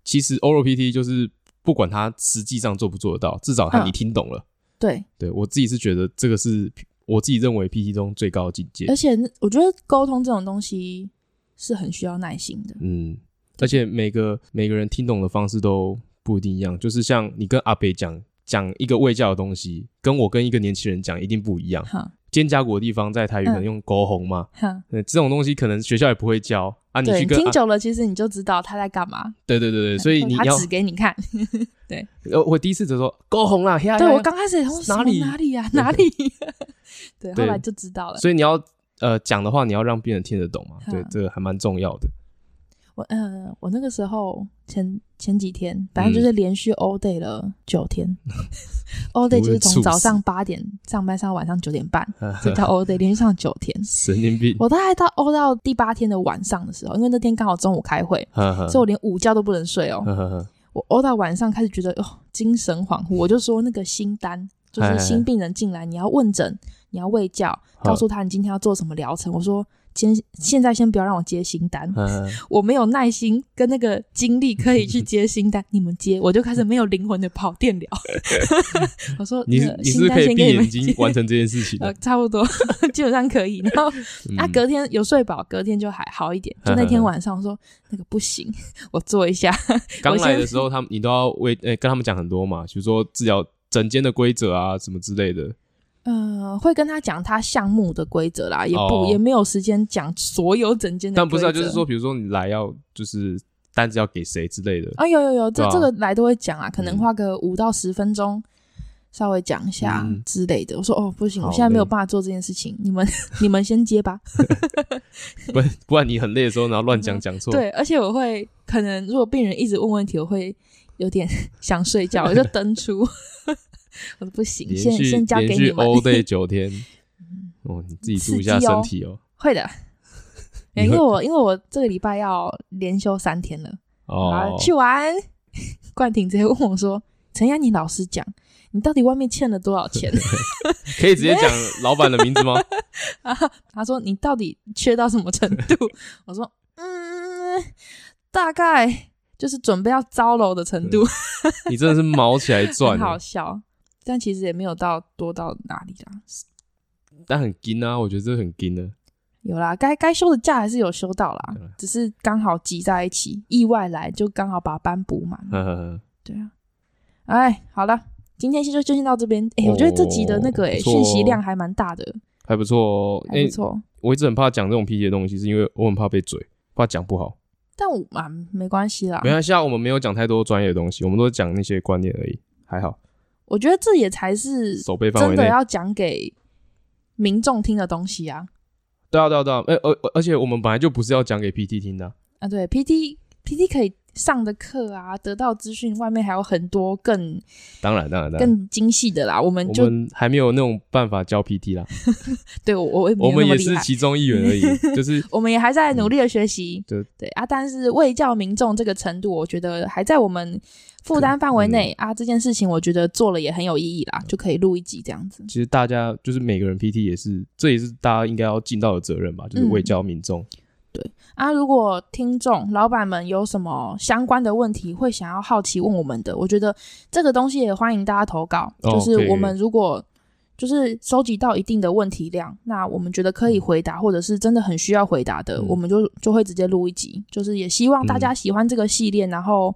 S1: 其实 oral PT 就是不管他实际上做不做得到，至少他你听懂了。嗯、对，对我自己是觉得这个是我自己认为 PT 中最高的境界。
S2: 而且我觉得沟通这种东西是很需要耐心的。嗯。
S1: 而且每个每个人听懂的方式都不一定一样，就是像你跟阿北讲讲一个未教的东西，跟我跟一个年轻人讲一定不一样。哈，肩胛骨的地方在台语可能用沟红嘛，哈，这种东西可能学校也不会教啊。你去跟
S2: 听久了，其实你就知道他在干嘛。
S1: 对对对对，所以你要
S2: 指给你看。对，
S1: 呃，我第一次就说沟红啦，
S2: 对我刚开始哪里哪里呀哪里，对，后来就知道了。
S1: 所以你要呃讲的话，你要让病人听得懂嘛，对，这个还蛮重要的。
S2: 我呃，我那个时候前前几天，反正就是连续 all day 了九天。嗯、all day 就是从早上八点上班上到晚上九点半，这叫 all day，连续上九天。
S1: 神经病！
S2: 我大概到 all 到第八天的晚上的时候，因为那天刚好中午开会，所以我连午觉都不能睡哦。我 all 到晚上开始觉得哦，精神恍惚，我就说那个新单就是新病人进来，你要问诊，你要喂教，告诉他你今天要做什么疗程。我说。先现在先不要让我接新单，嗯、我没有耐心跟那个精力可以去 接新单。你们接，我就开始没有灵魂的跑电疗。我说
S1: 你你是可以闭眼睛完成这件事情
S2: 差不多基本上可以。然后、嗯、啊，隔天有睡饱，隔天就还好一点。就那天晚上我说那个不行，我做一下。
S1: 刚来的时候，他们你都要为诶、欸、跟他们讲很多嘛，比如说治疗整间的规则啊什么之类的。
S2: 呃，会跟他讲他项目的规则啦，也不、哦、也没有时间讲所有整间的。
S1: 但不是啊，就是说，比如说你来要就是单子要给谁之类的
S2: 啊，有有有，这、啊、这个来都会讲啊，可能花个五到十分钟，嗯、稍微讲一下之类的。嗯、我说哦，不行，我现在没有办法做这件事情，你们你们先接吧。
S1: 不不然你很累的时候，然后乱讲讲错。
S2: 对，而且我会可能如果病人一直问问题，我会有点 想睡觉，我就登出。我说不行，续先先交给你们。连续 all
S1: day 九天，哦，你自己注意一下身体哦。
S2: 会的，因为我因为我这个礼拜要连休三天了。哦，去玩。冠廷直接问我说：“陈雅，你老实讲，你到底外面欠了多少钱？”
S1: 可以直接讲老板的名字吗？
S2: 啊，他说：“你到底缺到什么程度？”我说：“嗯，大概就是准备要糟楼的程度。”
S1: 你真的是毛起来赚，
S2: 很好笑。但其实也没有到多到哪里啦，
S1: 但很紧啊，我觉得这很紧的。
S2: 有啦，该该休的假还是有休到啦，嗯、只是刚好挤在一起，意外来就刚好把班补满。呵呵呵对啊，哎，好了，今天先就就先到这边。哎、我觉得这集的那个哎讯息量还蛮大的，
S1: 还不错哦，
S2: 还不错、欸。
S1: 我一直很怕讲这种 PT 的东西，是因为我很怕被嘴，怕讲不好。
S2: 但我啊，没关系啦，
S1: 没关系啊，我们没有讲太多专业的东西，我们都讲那些观念而已，还好。
S2: 我觉得这也才是真的要讲给民众听的东西啊。
S1: 对啊，对啊，对啊，而而而且我们本来就不是要讲给 PT 听的啊。
S2: 啊对，PT PT 可以。上的课啊，得到资讯，外面还有很多更
S1: 当然当然
S2: 更精细的啦。我们就
S1: 我们还没有那种办法教 PT 啦。
S2: 对，我我
S1: 我们也是其中一员而已，就是
S2: 我们也还在努力的学习。
S1: 嗯、对
S2: 对啊，但是未教民众这个程度，我觉得还在我们负担范围内啊。这件事情我觉得做了也很有意义啦，就可以录一集这样子。
S1: 其实大家就是每个人 PT 也是，这也是大家应该要尽到的责任吧，就是为教民众。嗯
S2: 对啊，如果听众老板们有什么相关的问题，会想要好奇问我们的，我觉得这个东西也欢迎大家投稿。哦、就是我们如果就是收集到一定的问题量，那我们觉得可以回答，或者是真的很需要回答的，嗯、我们就就会直接录一集。就是也希望大家喜欢这个系列，嗯、然后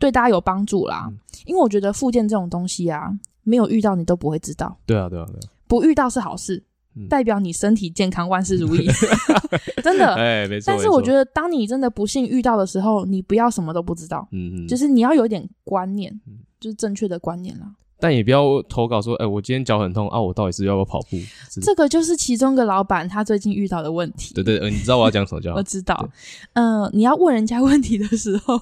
S2: 对大家有帮助啦。嗯、因为我觉得附件这种东西啊，没有遇到你都不会知道。
S1: 对啊，对啊，对啊，
S2: 不遇到是好事。代表你身体健康，万事如意，真的。
S1: 哎，没错。
S2: 但是我觉得，当你真的不幸遇到的时候，你不要什么都不知道，嗯嗯，就是你要有点观念，就是正确的观念啦。
S1: 但也不要投稿说，哎，我今天脚很痛啊，我到底是要不要跑步？
S2: 这个就是其中一个老板他最近遇到的问题。
S1: 对对，你知道我要讲什么？
S2: 我知道。嗯，你要问人家问题的时候，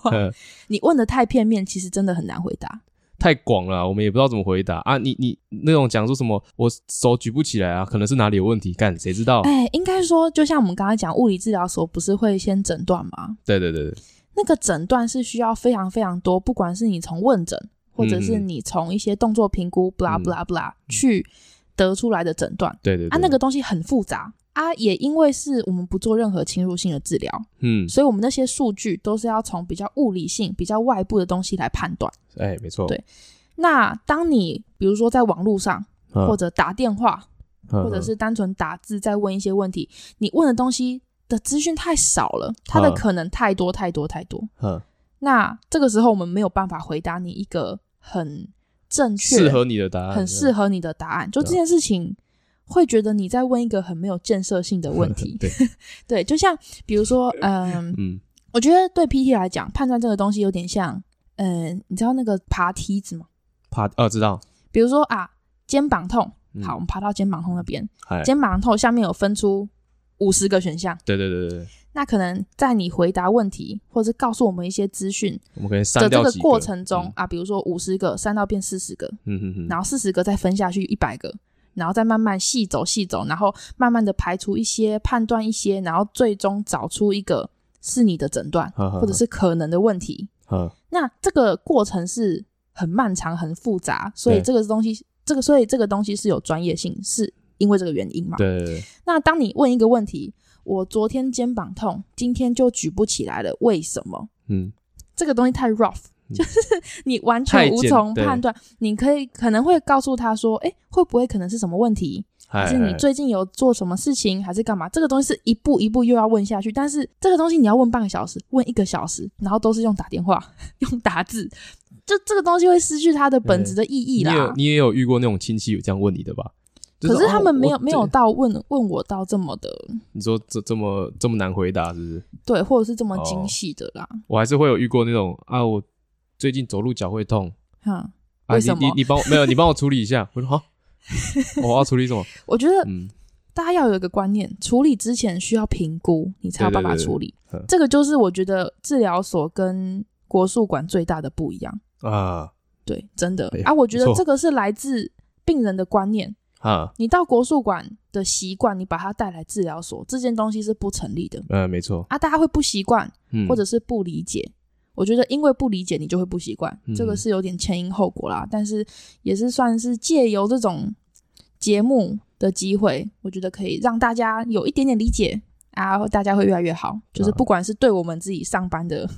S2: 你问的太片面，其实真的很难回答。
S1: 太广了，我们也不知道怎么回答啊！你你那种讲说什么，我手举不起来啊，可能是哪里有问题？干谁知道？
S2: 哎、欸，应该说，就像我们刚才讲，物理治疗所不是会先诊断吗？
S1: 对对对对，
S2: 那个诊断是需要非常非常多，不管是你从问诊，或者是你从一些动作评估，blah blah blah 去得出来的诊断。
S1: 对，对对，
S2: 啊，那个东西很复杂。啊，也因为是我们不做任何侵入性的治疗，嗯，所以我们那些数据都是要从比较物理性、比较外部的东西来判断。
S1: 哎、欸，没错。
S2: 对，那当你比如说在网络上，或者打电
S1: 话，
S2: 或者是单纯打字在问一些问题，你问的东西的资讯太少了，它的可能太多太多太多。
S1: 呵
S2: 那这个时候我们没有办法回答你一个很正确、
S1: 适合你的答案，
S2: 很适合你的答案。就这件事情。会觉得你在问一个很没有建设性的问题，
S1: 对
S2: 对，就像比如说，嗯嗯，我觉得对 PT 来讲，判断这个东西有点像，嗯，你知道那个爬梯子吗？
S1: 爬，哦，知道。
S2: 比如说啊，肩膀痛，好，我们爬到肩膀痛那边，肩膀痛下面有分出五十个选项，
S1: 对对对对。
S2: 那可能在你回答问题或者是告诉我们一些资讯，
S1: 我们可以删掉
S2: 的这个过程中啊，比如说五十个删到变四十个，嗯嗯嗯，然后四十个再分下去一百个。然后再慢慢细走细走，然后慢慢的排除一些，判断一些，然后最终找出一个是你的诊断，或者是可能的问题。呵那这个过程是很漫长、很复杂，所以这个东西，这个所以这个东西是有专业性，是因为这个原因嘛？
S1: 对。
S2: 那当你问一个问题，我昨天肩膀痛，今天就举不起来了，为什么？嗯，这个东西太 rough。就是 你完全无从判断，你可以可能会告诉他说：“哎，会不会可能是什么问题？还是你最近有做什么事情，还是干嘛？”这个东西是一步一步又要问下去，但是这个东西你要问半个小时，问一个小时，然后都是用打电话、用打字，就这个东西会失去它的本质的意义啦。
S1: 你有你也有遇过那种亲戚有这样问你的吧？
S2: 可是他们没有没有到问问我到这么的，
S1: 你说这这么这么难回答是不是？
S2: 对，或者是这么精细的啦。
S1: 我还是会有遇过那种啊我。最近走路脚会痛，
S2: 哈？为什么？
S1: 你你你帮我没有？你帮我处理一下。我说好，我要处理什么？
S2: 我觉得，嗯，大家要有一个观念，处理之前需要评估，你才有办法处理。这个就是我觉得治疗所跟国术馆最大的不一样啊。对，真的啊，我觉得这个是来自病人的观念啊。你到国术馆的习惯，你把它带来治疗所，这件东西是不成立的。
S1: 嗯，没错。
S2: 啊，大家会不习惯，或者是不理解。我觉得，因为不理解，你就会不习惯，嗯、这个是有点前因后果啦。但是也是算是借由这种节目的机会，我觉得可以让大家有一点点理解啊，大家会越来越好。就是不管是对我们自己上班的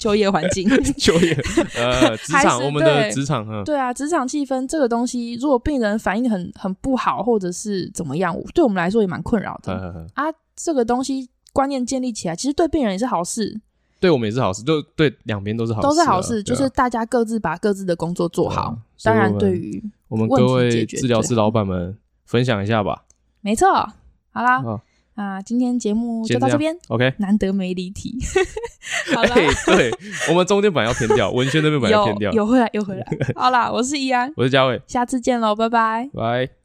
S2: 就业环境、
S1: 就业呃 职场，我们的职场哈，
S2: 对啊，职场气氛这个东西，如果病人反应很很不好，或者是怎么样，对我们来说也蛮困扰的啊。这个东西观念建立起来，其实对病人也是好事。
S1: 对我们也是好事，就对两边都是好事，
S2: 都是好事，就是大家各自把各自的工作做好。当然，对于
S1: 我们各位治疗师老板们分享一下吧。
S2: 没错，好啦，啊，今天节目就到这边
S1: ，OK，
S2: 难得没离题。好了，
S1: 欸、对我们中间本来要偏掉，文轩那边本来要偏掉，
S2: 有回来，有回来。好啦，我是依安，
S1: 我是嘉伟，
S2: 下次见喽，拜拜，
S1: 拜。